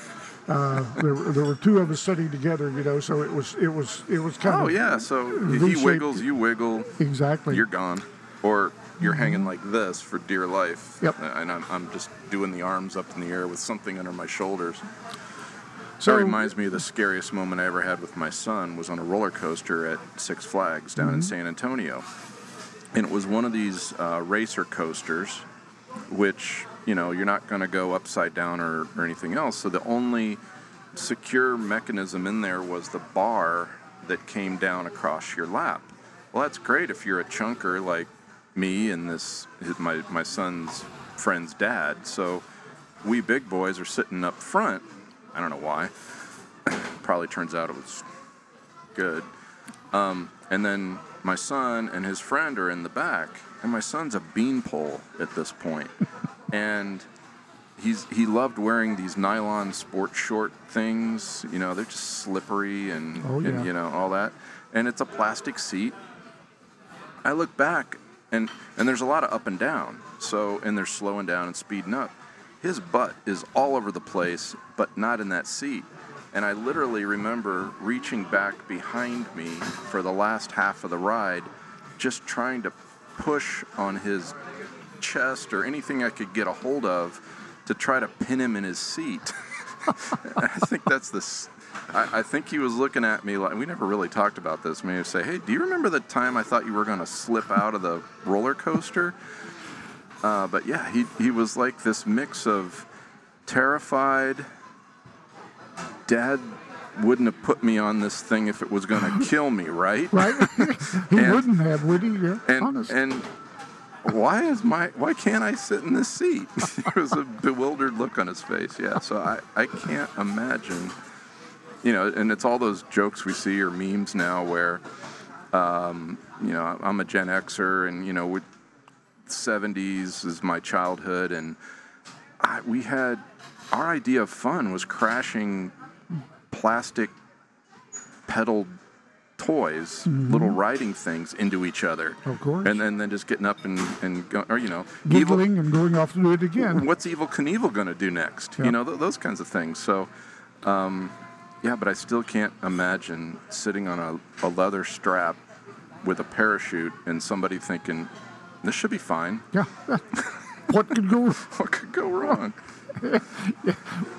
Uh, there, were- there were two of us sitting together, you know, so it was it was it was kind oh of yeah, so he wiggles, you wiggle, exactly. you're gone, or you're hanging like this for dear life. Yep. And I'm, I'm just doing the arms up in the air with something under my shoulders. so that reminds me of the scariest moment I ever had with my son was on a roller coaster at Six Flags down in San Antonio, and it was one of these uh, racer coasters, which you know you're not going to go upside down or, or anything else. So the only secure mechanism in there was the bar that came down across your lap. Well, that's great if you're a chunker like me and this my my son's friend's dad. So we big boys are sitting up front. I don't know why. Probably turns out it was good. Um, and then my son and his friend are in the back, and my son's a beanpole at this point. point, and he's he loved wearing these nylon sport short things. You know, they're just slippery and, Oh, yeah. and you know all that. And it's a plastic seat. I look back, and and there's a lot of up and down. So and they're slowing down and speeding up. His butt is all over the place, but not in that seat. And I literally remember reaching back behind me for the last half of the ride, just trying to push on his chest or anything I could get a hold of to try to pin him in his seat. I think that's the. I, I think he was looking at me like we never really talked about this. Maybe say, "Hey, do you remember the time I thought you were going to slip out of the roller coaster?" Uh, but yeah, he he was like this mix of terrified. Dad wouldn't have put me on this thing if it was going to kill me, right? Right? he And- wouldn't have, would he? Yeah, and honest. and why is my why can't I sit in this seat? there was a bewildered look on his face. Yeah, so I I can't imagine. You know, and it's all those jokes we see or memes now where, um, you know, I'm a Gen Xer, and you know, with 70s is my childhood, and I, we had our idea of fun was crashing plastic pedaled toys, little riding things into each other. Mm-hmm. Of course. And then, then just getting up and, and go, or, you know, evil, and going off to do it again. what's Evel Knievel going to do next? You know, th- those kinds of things. So, um, yeah, but I still can't imagine sitting on a, a leather strap with a parachute and somebody thinking, this should be fine. Yeah. what could go What could go wrong?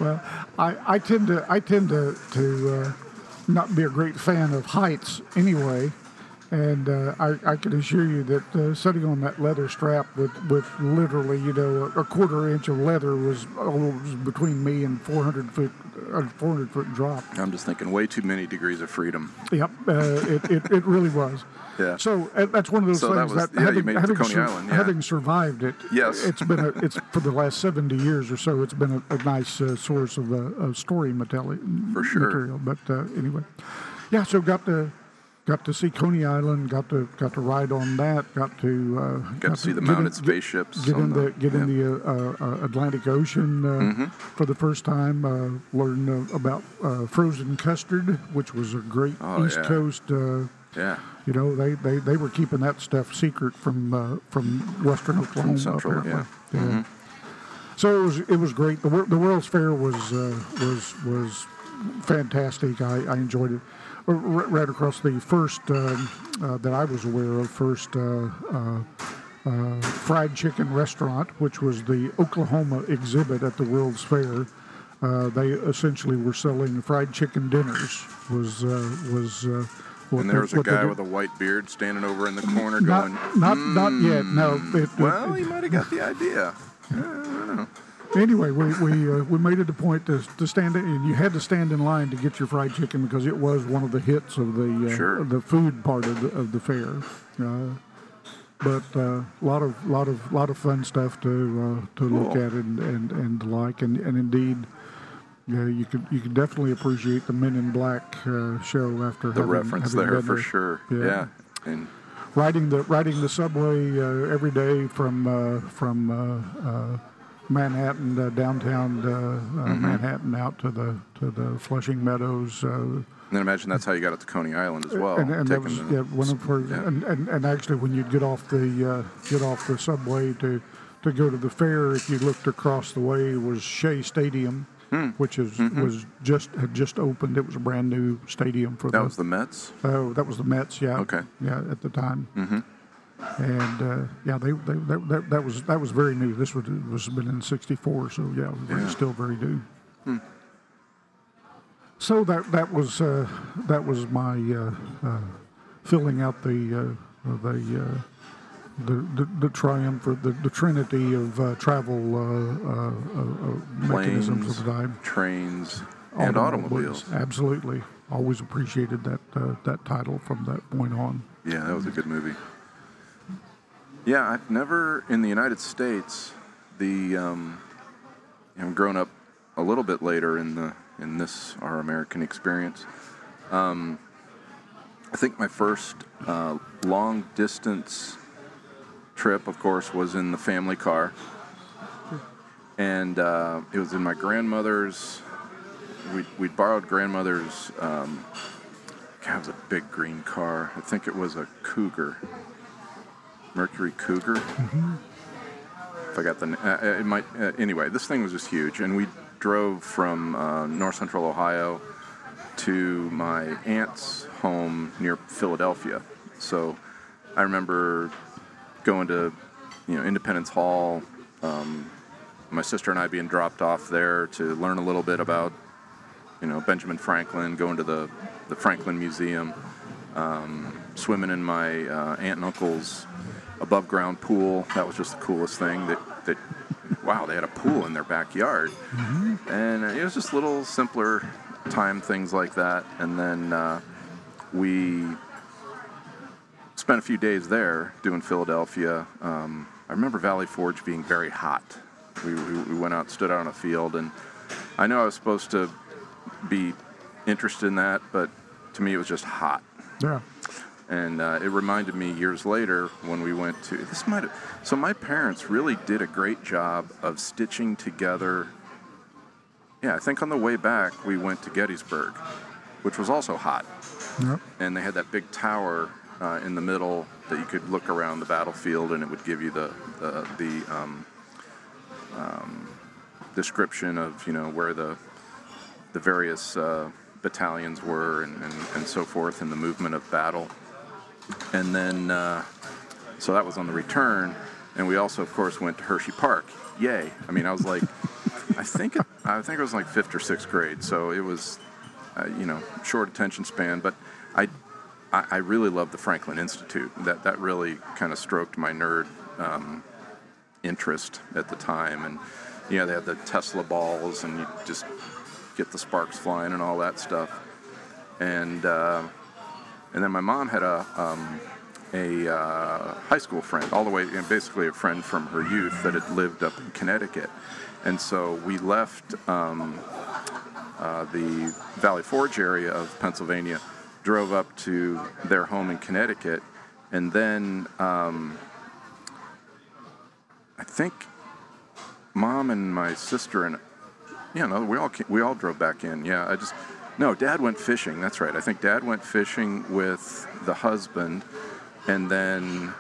Well, I, I tend to I tend to to uh, not be a great fan of heights anyway, and uh, I, I can assure you that uh, sitting on that leather strap with, with literally you know a quarter inch of leather was, oh, was between me and 400 foot a 400 foot drop. I'm just thinking way too many degrees of freedom. Yep, uh, it, it, it really was. Yeah. So uh, that's one of those So that things was- that, yeah, having, made it to having, Coney Island, yeah. having survived it, Yes. it's been a, it's for the last seventy years or so. It's been a, a nice uh, source of, uh, of story material. For sure. Material, but uh, anyway, yeah. So got to got to see Coney Island. Got to got to ride on that. Got to uh, Got to see the mounted in- spaceships. Get in the, get yeah. in the uh, uh, Atlantic Ocean uh, Mm-hmm. for the first time. Uh, learn uh, about uh, frozen custard, which was a great Oh, East yeah. Coast. Uh, Yeah. you know, they, they, they were keeping that stuff secret from uh, from Western Oklahoma. Central, apparently. yeah. Mm-hmm. So it was it was great. The the World's Fair was uh, was was fantastic. I, I enjoyed it. Right across the first um, uh, that I was aware of, first uh, uh, uh, fried chicken restaurant, which was the Oklahoma exhibit at the World's Fair. Uh, they essentially were selling fried chicken dinners. Was uh, was uh, what And there was a guy with a white beard standing over in the corner not going, not not yet. No. It, well, it- he might have got the idea. Anyway, we we uh, we made it a point to, to stand in, and you had to stand in line to get your fried chicken because it was one of the hits of the uh, Sure. the food part of the, of the fair. Uh, but a lot of lot of lot of fun stuff to uh, to look at and, and, and like, and, and indeed. Yeah, you could you could definitely appreciate the Men in Black uh, show after The having, reference having there for sure. Yeah. Yeah. And riding the riding the subway uh, every day from uh, from uh, uh, Manhattan uh, downtown uh, uh, Mm-hmm. Manhattan out to the to the Flushing Meadows. Uh, then imagine that's how you got up to Coney Island as well. and, and that was the- yeah, one of her, yeah. and, and, and actually when you'd get off the uh, get off the subway to to go to the fair, if you looked across the way was Shea Stadium, Hmm. which is Mm-hmm. was just had just opened. It was a brand new stadium for that the was the Mets. Oh, that was the Mets, yeah. Okay. Yeah, at the time. Mm-hmm. And uh, yeah, they, they that, that, that was that was very new. This was was been in '64, so yeah, it was Yeah. still very new. So that that was uh, that was my uh, uh, filling out the uh, the, uh, the the the triumph or the, the trinity of uh, travel uh, uh, uh, uh, mechanisms Planes, of the time. trains, and automobiles. Absolutely, always appreciated that uh, that title from that point on. Yeah, that was a good movie. Yeah, I've never in the United States. the um, you growing up a little bit later in the in this our American experience. Um, I think my first uh, long distance trip, of course, was in the family car, and uh, it was in my grandmother's. We we borrowed grandmother's. Um, God, it was a big green car. I think it was a Cougar, Mercury Cougar. If I got the, uh, it might. Uh, anyway, this thing was just huge, and we drove from uh, north central Ohio to my aunt's home near Philadelphia. So I remember going to, you know, Independence Hall. Um, my sister and I being dropped off there to learn a little bit about, you know, Benjamin Franklin. Going to the the Franklin Museum. Um, swimming in my uh, aunt and uncle's above ground pool. That was just the coolest thing. That that wow, they had a pool in their backyard, and it was just little simpler time things like that. And then uh, we spent a few days there doing Philadelphia. Um, I remember Valley Forge being very hot. We, we, we went out, stood out on a field, and I know I was supposed to be interested in that, but to me it was just hot. Yeah. And uh, it reminded me years later when we went to this might have, so my parents really did a great job of stitching together. Yeah, I think on the way back we went to Gettysburg, which was also hot, Yep. and they had that big tower uh, in the middle that you could look around the battlefield, and it would give you the the, the um, um, description of you know where the the various uh, battalions were and, and, and so forth in the movement of battle. And then, uh, so that was on the return. And we also, of course, went to Hershey Park. Yay! I mean, I was like, I think I think it was like fifth or sixth grade, so it was, uh, you know, short attention span. But I, I, I really loved the Franklin Institute. That that really kind of stroked my nerd um, interest at the time. And you know, they had the Tesla balls, and you just get the sparks flying and all that stuff. And uh, and then my mom had a um, a uh, high school friend, all the way, and basically a friend from her youth that had lived up in Connecticut. And so we left um, uh, the Valley Forge area of Pennsylvania, drove up to their home in Connecticut, and then um, I think mom and my sister and yeah, no, we all ca- we all drove back in. Yeah, I just no. Dad went fishing. That's right. I think Dad went fishing with the husband, and then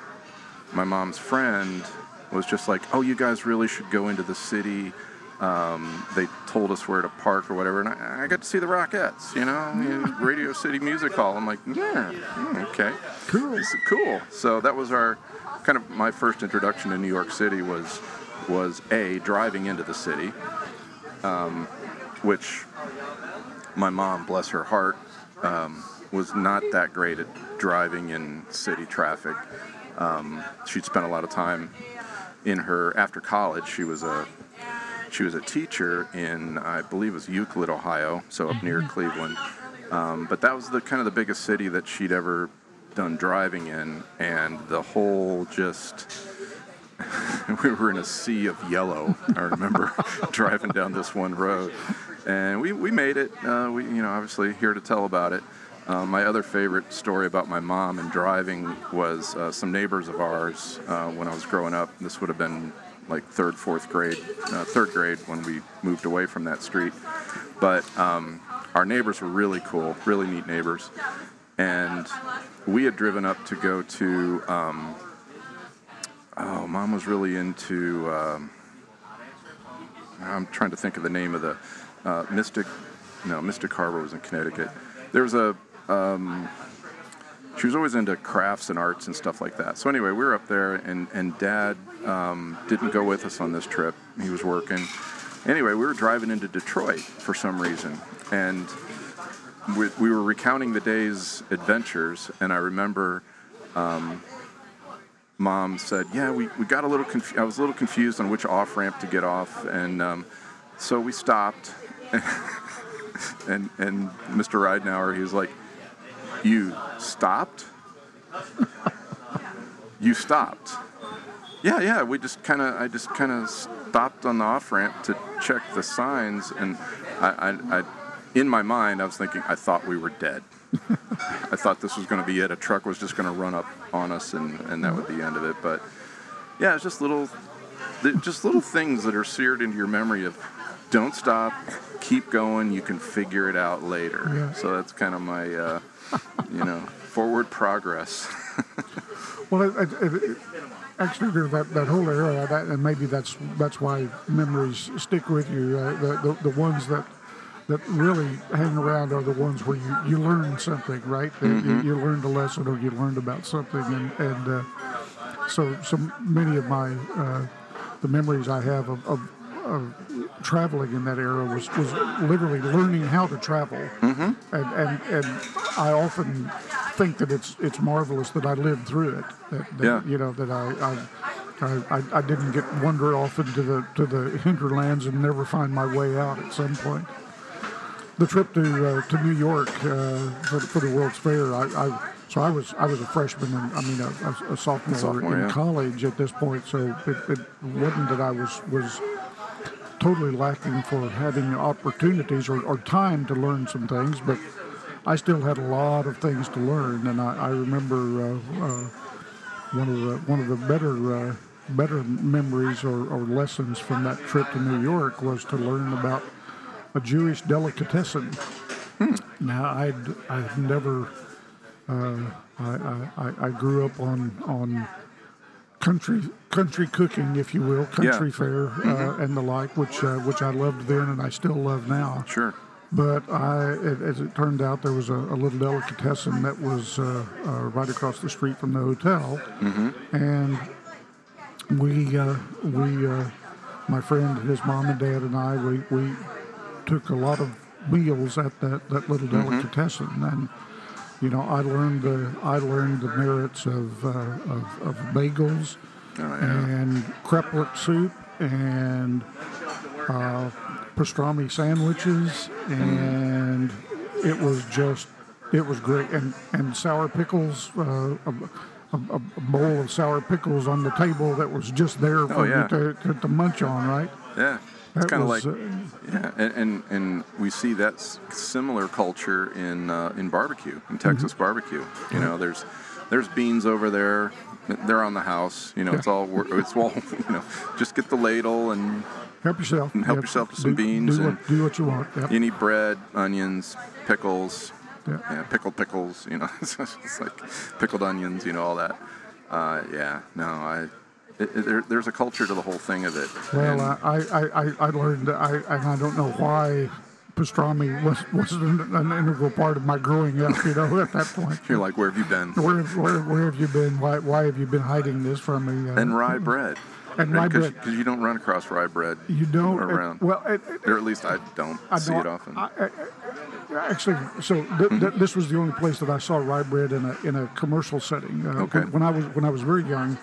my mom's friend was just like, "Oh, you guys really should go into the city." Um, they told us where to park or whatever, and I, I got to see the Rockettes. You know, Radio City Music Hall. I'm like, yeah, mm, okay, Cool. This cool. So that was our kind of my first introduction to New York City was was a driving into the city which my mom, bless her heart, um, was not that great at driving in city traffic. Um, she'd spent a lot of time in her after college. She was a she was a teacher in I believe it was Euclid, Ohio, so up near Cleveland. Um, but that was the kind of the biggest city that she'd ever done driving in, and the whole just we were in a sea of yellow. I remember driving down this one road, and we, we made it. Uh, we you know obviously here to tell about it. Uh, my other favorite story about my mom and driving was uh, some neighbors of ours uh, when I was growing up. This would have been like third, fourth grade, uh, third grade when we moved away from that street. But um, our neighbors were really cool, really neat neighbors, and we had driven up to go to. Um, Oh, mom was really into. Um, I'm trying to think of the name of the uh, Mystic. No, Mystic Harbor was in Connecticut. There was a. Um, she was always into crafts and arts and stuff like that. So anyway, we were up there, and and Dad um, didn't go with us on this trip. He was working. Anyway, we were driving into Detroit for some reason, and we, we were recounting the day's adventures. And I remember mom said, "Yeah, we, we got a little I was a little confused on which off ramp to get off, and um, so we stopped." and and Mr. Ridenauer, he was like, "You stopped? you stopped?" Yeah, yeah. We just kind of, I just kind of stopped on the off ramp to check the signs, and I, I, I, in my mind, I was thinking, I thought we were dead. I thought this was going to be it. A truck was just going to run up on us, and, and that would be the end of it. But yeah, it's just little, just little things that are seared into your memory of don't stop, keep going. You can figure it out later. Yeah. So that's kind of my, uh, you know, forward progress. Well, it, it, it- actually, that, that whole era, that, and maybe that's that's why memories stick with you. Uh, the, the the ones that that really hang around are the ones where you, you learn something, right? That You, you learned a lesson or you learned about something, and and uh, so so many of my uh, the memories I have of, of, of traveling in that era was, was literally learning how to travel, mm-hmm. and, and and I often think that it's it's marvelous that I lived through it. That, that, Yeah. You know that I. I I, I, didn't get wander off into the to the hinterlands and never find my way out at some point. The trip to uh, to New York uh, for, for the World's Fair, I, I so I was I was a freshman and I mean a, a, a sophomore, Sophomore, in yeah. college at this point, so it, it wasn't that I was was totally lacking for having opportunities or, or time to learn some things, but I still had a lot of things to learn, and I, I remember uh, uh, one of the one of the better uh, better memories or, or lessons from that trip to New York was to learn about a Jewish delicatessen. Now I'd I'd never uh, I, I, I- I grew up on on country country cooking, if you will, country fare uh, and the like, which uh, which I loved then and I still love now. sure. But I, as it turned out, there was a, a little delicatessen that was uh, uh, right across the street from the hotel, and we uh, we uh, my friend, his mom and dad, and I, we we took a lot of meals at that, that little delicatessen, and you know, I learned the I learned the merits of uh, of, of bagels Oh, yeah. and kreplach soup and uh, pastrami sandwiches, and it was just it was great. And and sour pickles, uh, a, a, a bowl of sour pickles on the table that was just there for Oh, yeah. you to, to, to munch on, right? Yeah. It's kind of like, uh, yeah, and, and and we see that similar culture in uh, in barbecue, in Texas Mm-hmm. barbecue. You know, there's there's beans over there. They're on the house. You know, it's all it's all you know. Just get the ladle, and Help yourself. And help Yep. yourself to some Do- beans Do and- what, do what you want. Yep. you need bread, onions, pickles, Yeah. yeah, pickled pickles. You know, it's like pickled onions. You know, all that. Uh, yeah, no, I. It, it, there, there's a culture to the whole thing of it. Well, I, I, I, I learned, I, and I don't know why pastrami was, wasn't an, an integral part of my growing up, you know, at that point. you're like, where have you been? Where, where, where have you been? Why, why have you been hiding this from me? Uh, And rye bread. And rye bread. Because you don't run across rye bread. You don't? around. well, it, it, or at least I don't I see don't- it often. I, I, actually, so th- th- this was the only place that I saw rye bread in a in a commercial setting. Uh, Okay. when, I was when I was very young,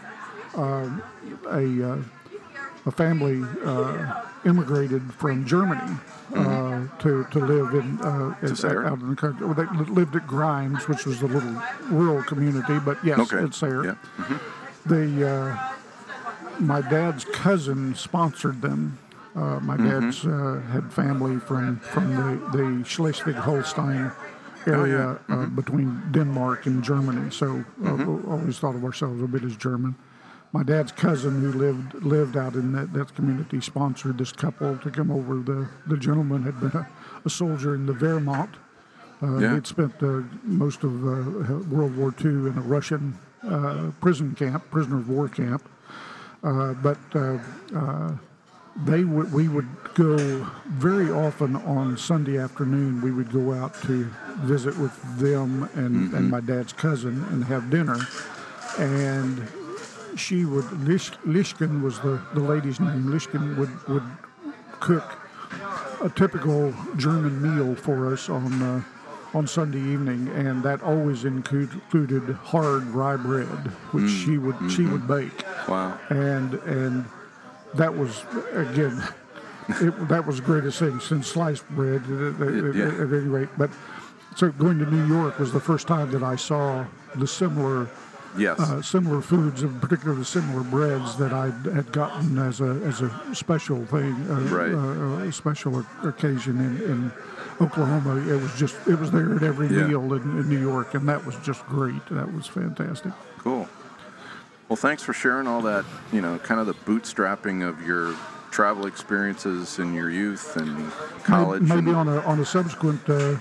a uh, a family uh, immigrated from Germany uh, to to live in uh, out in the country. Well, they lived at Grimes, which was a little rural community. But yes, okay. it's there. Yeah. The uh, my dad's cousin sponsored them. Uh, my Mm-hmm. dad's uh, had family from from the, the Schleswig-Holstein area Oh, uh, Mm-hmm. between Denmark and Germany. So uh, always thought of ourselves a bit as German. My dad's cousin, who lived lived out in that, that community, sponsored this couple to come over. The the gentleman had been a, a soldier in the Wehrmacht. Uh, Yeah. He'd spent uh, most of uh, World War II in a Russian uh, prison camp, prisoner of war camp. Uh, but uh, uh, they would we would go very often on Sunday afternoon. We would go out to visit with them and, and my dad's cousin and have dinner. And she would Lish, Lishkin was the, the lady's name. Lishkin would would cook a typical German meal for us on uh, on Sunday evening, and that always include, included hard rye bread, which she would she would bake, Wow. and and that was again. It, that was the greatest thing since sliced bread, at, at- Yeah. at any rate. But so going to New York was the first time that I saw the similar Yes. uh, similar foods, in particular the similar breads that I had gotten as a as a special thing, uh, Right. uh, a special occasion in, in Oklahoma. It was just it was there at every Yeah. meal in, in New York, and that was just great. That was fantastic. Cool. Well, thanks for sharing all that, you know, kind of the bootstrapping of your travel experiences in your youth and college. Maybe and- on a on a subsequent. Uh,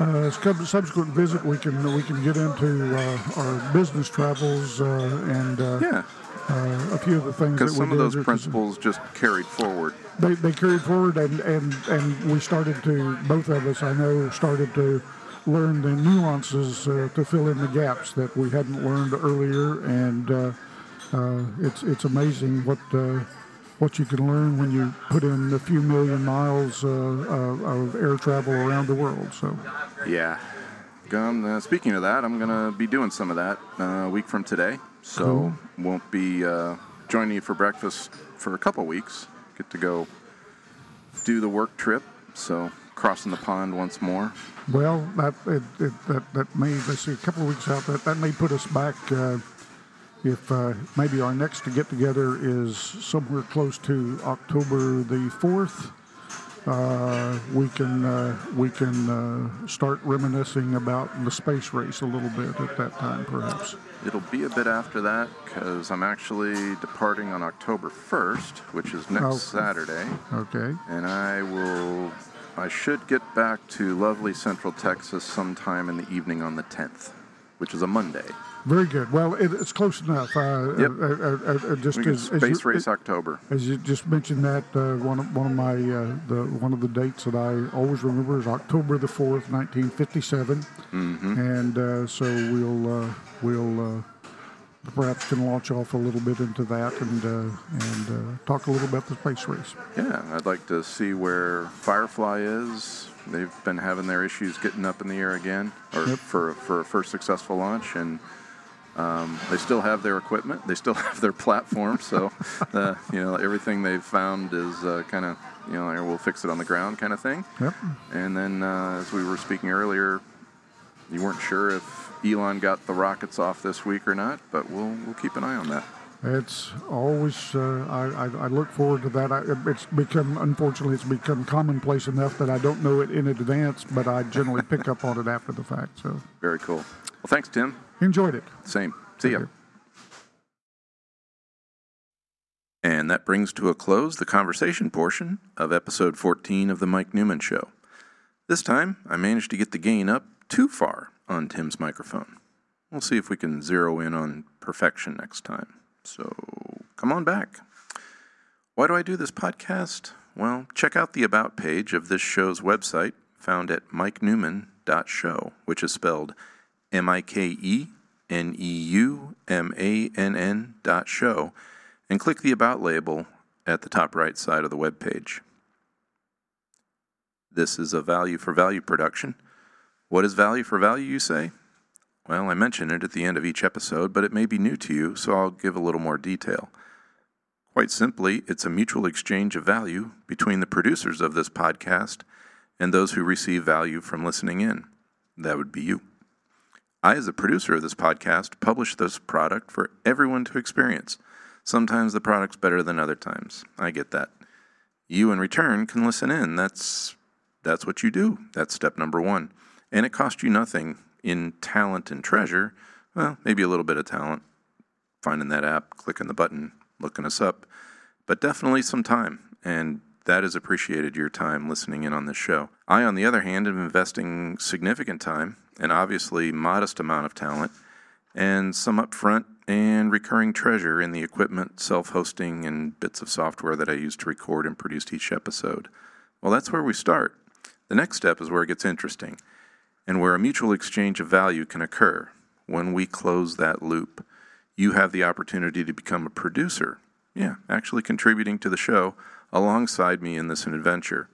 uh, subsequent visit, we can we can get into uh, our business travels uh, and uh, yeah, uh, a few of the things that because some of those principles just carried forward. they, they carried forward and, and, and we started to both of us I know started to learn the nuances uh, to fill in the gaps that we hadn't learned earlier and uh, uh, it's it's amazing what uh, what you can learn when you put in a few million miles uh, of, of air travel around the world so Yeah. Um, uh, speaking of that, I'm going to be doing some of that uh, a week from today. So Cool. won't be uh, joining you for breakfast for a couple weeks. Get to go do the work trip. So crossing the pond once more. Well, that it, it, that that may let's see a couple of weeks out. That that may put us back. If uh, maybe our next to get together is somewhere close to October the fourth, uh, we can uh, we can uh, start reminiscing about the space race a little bit at that time, perhaps. It'll be a bit after that because I'm actually departing on October 1st, which is next Oh. Saturday. Okay. And I will, I should get back to lovely Central Texas sometime in the evening on the 10th, which is a Monday. Very good. Well, it, it's close enough. Uh, Yep. uh, uh, just as, as Space you- Race October. As you just mentioned that uh, one of one of my uh, the one of the dates that I always remember is October the fourth, nineteen and uh, so we'll uh, we'll uh, perhaps can launch off a little bit into that and uh, and uh, talk a little about the space race. Yeah, I'd like to see where Firefly is. They've been having their issues getting up in the air again, or Yep. for for a first successful launch, and um, they still have their equipment. They still have their platform. So, uh, you know, everything they've found is uh, kind of you know, we'll fix it on the ground kind of thing. Yep. And then, uh, as we were speaking earlier, you weren't sure if Elon got the rockets off this week or not, but we'll we'll keep an eye on that. It's always uh, I, I, I look forward to that. I, it's become unfortunately it's become commonplace enough that I don't know it in advance, but I generally pick up on it after the fact. So Very cool. Well, thanks, Tim. enjoyed it. Same. See ya. Okay. And that brings to a close the conversation portion of episode 14 of The Mike Neumann Show. This time, I managed to get the gain up too far on Tim's microphone. We'll see if we can zero in on perfection next time. So come on back. Why do I do this podcast? Well, check out the About page of this show's website found at mikeneumann.show, which is spelled M I K E N E U M A N N dot show, and click the About label at the top right side of the web page. This is a value for value production. What is value for value, you say? Well, I mention it at the end of each episode, but it may be new to you, so I'll give a little more detail. Quite simply, it's a mutual exchange of value between the producers of this podcast and those who receive value from listening in. That would be you. I, as a producer of this podcast, publish this product for everyone to experience. Sometimes the product's better than other times. I get that. You, in return, can listen in. That's that's what you do. That's step number one, and it costs you nothing in talent and treasure. Well, maybe a little bit of talent, finding that app, clicking the button, looking us up, but definitely some time, and that is appreciated your time listening in on this show. I, on the other hand, am investing significant time and obviously modest amount of talent and some upfront and recurring treasure in the equipment, self hosting, and bits of software that I use to record and produce each episode. Well, that's where we start. The next step is where it gets interesting and where a mutual exchange of value can occur. When we close that loop, you have the opportunity to become a producer. Yeah, actually contributing to the show alongside me in this adventure.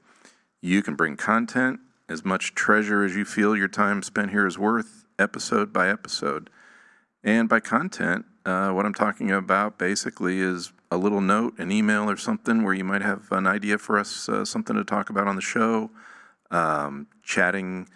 You can bring content, as much treasure as you feel your time spent here is worth, episode by episode. And by content, uh, what I'm talking about basically is a little note, an email, or something where you might have an idea for us, uh, something to talk about on the show, um, chatting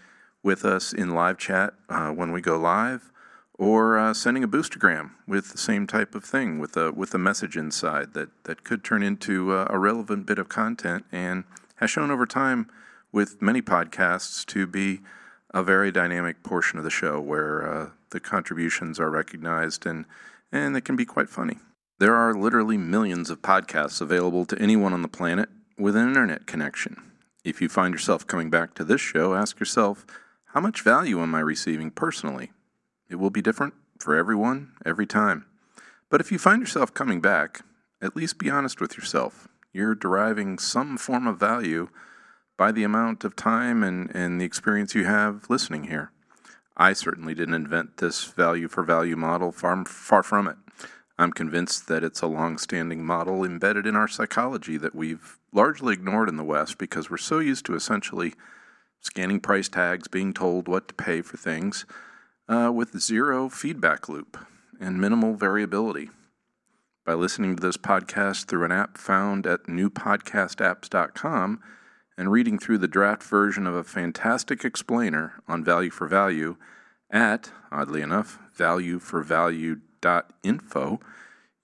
with us in live chat uh, when we go live, or uh, sending a boostagram with the same type of thing with a with a message inside that that could turn into a, a relevant bit of content and has shown over time with many podcasts to be a very dynamic portion of the show where uh, the contributions are recognized and and they can be quite funny. There are literally millions of podcasts available to anyone on the planet with an internet connection. If you find yourself coming back to this show, ask yourself, how much value am I receiving personally? It will be different for everyone, every time. But if you find yourself coming back, at least be honest with yourself. You're deriving some form of value by the amount of time and, and the experience you have listening here. I certainly didn't invent this value for value model, far, far from it. I'm convinced that it's a long standing model embedded in our psychology that we've largely ignored in the West because we're so used to essentially scanning price tags, being told what to pay for things, uh, with zero feedback loop and minimal variability. By listening to this podcast through an app found at newpodcastapps.com and reading through the draft version of a fantastic explainer on value for value at, oddly enough, valueforvalue.info,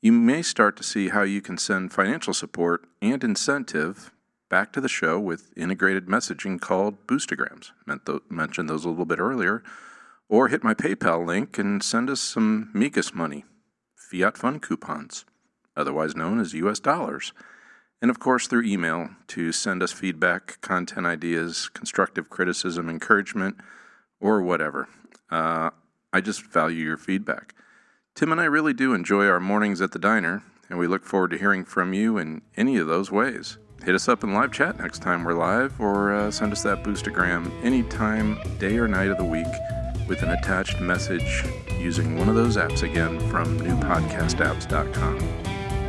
you may start to see how you can send financial support and incentive back to the show with integrated messaging called Boostagrams. mentioned those a little bit earlier or hit my PayPal link and send us some Migas money, fiat fund coupons, otherwise known as US dollars. And of course, through email to send us feedback, content ideas, constructive criticism, encouragement, or whatever. Uh, I just value your feedback. Tim and I really do enjoy our mornings at the diner, and we look forward to hearing from you in any of those ways. Hit us up in live chat next time we're live, or uh, send us that boostagram anytime, day or night of the week with an attached message using one of those apps again from newpodcastapps.com.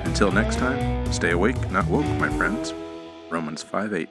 Until next time, stay awake, not woke, my friends. Romans 5 8.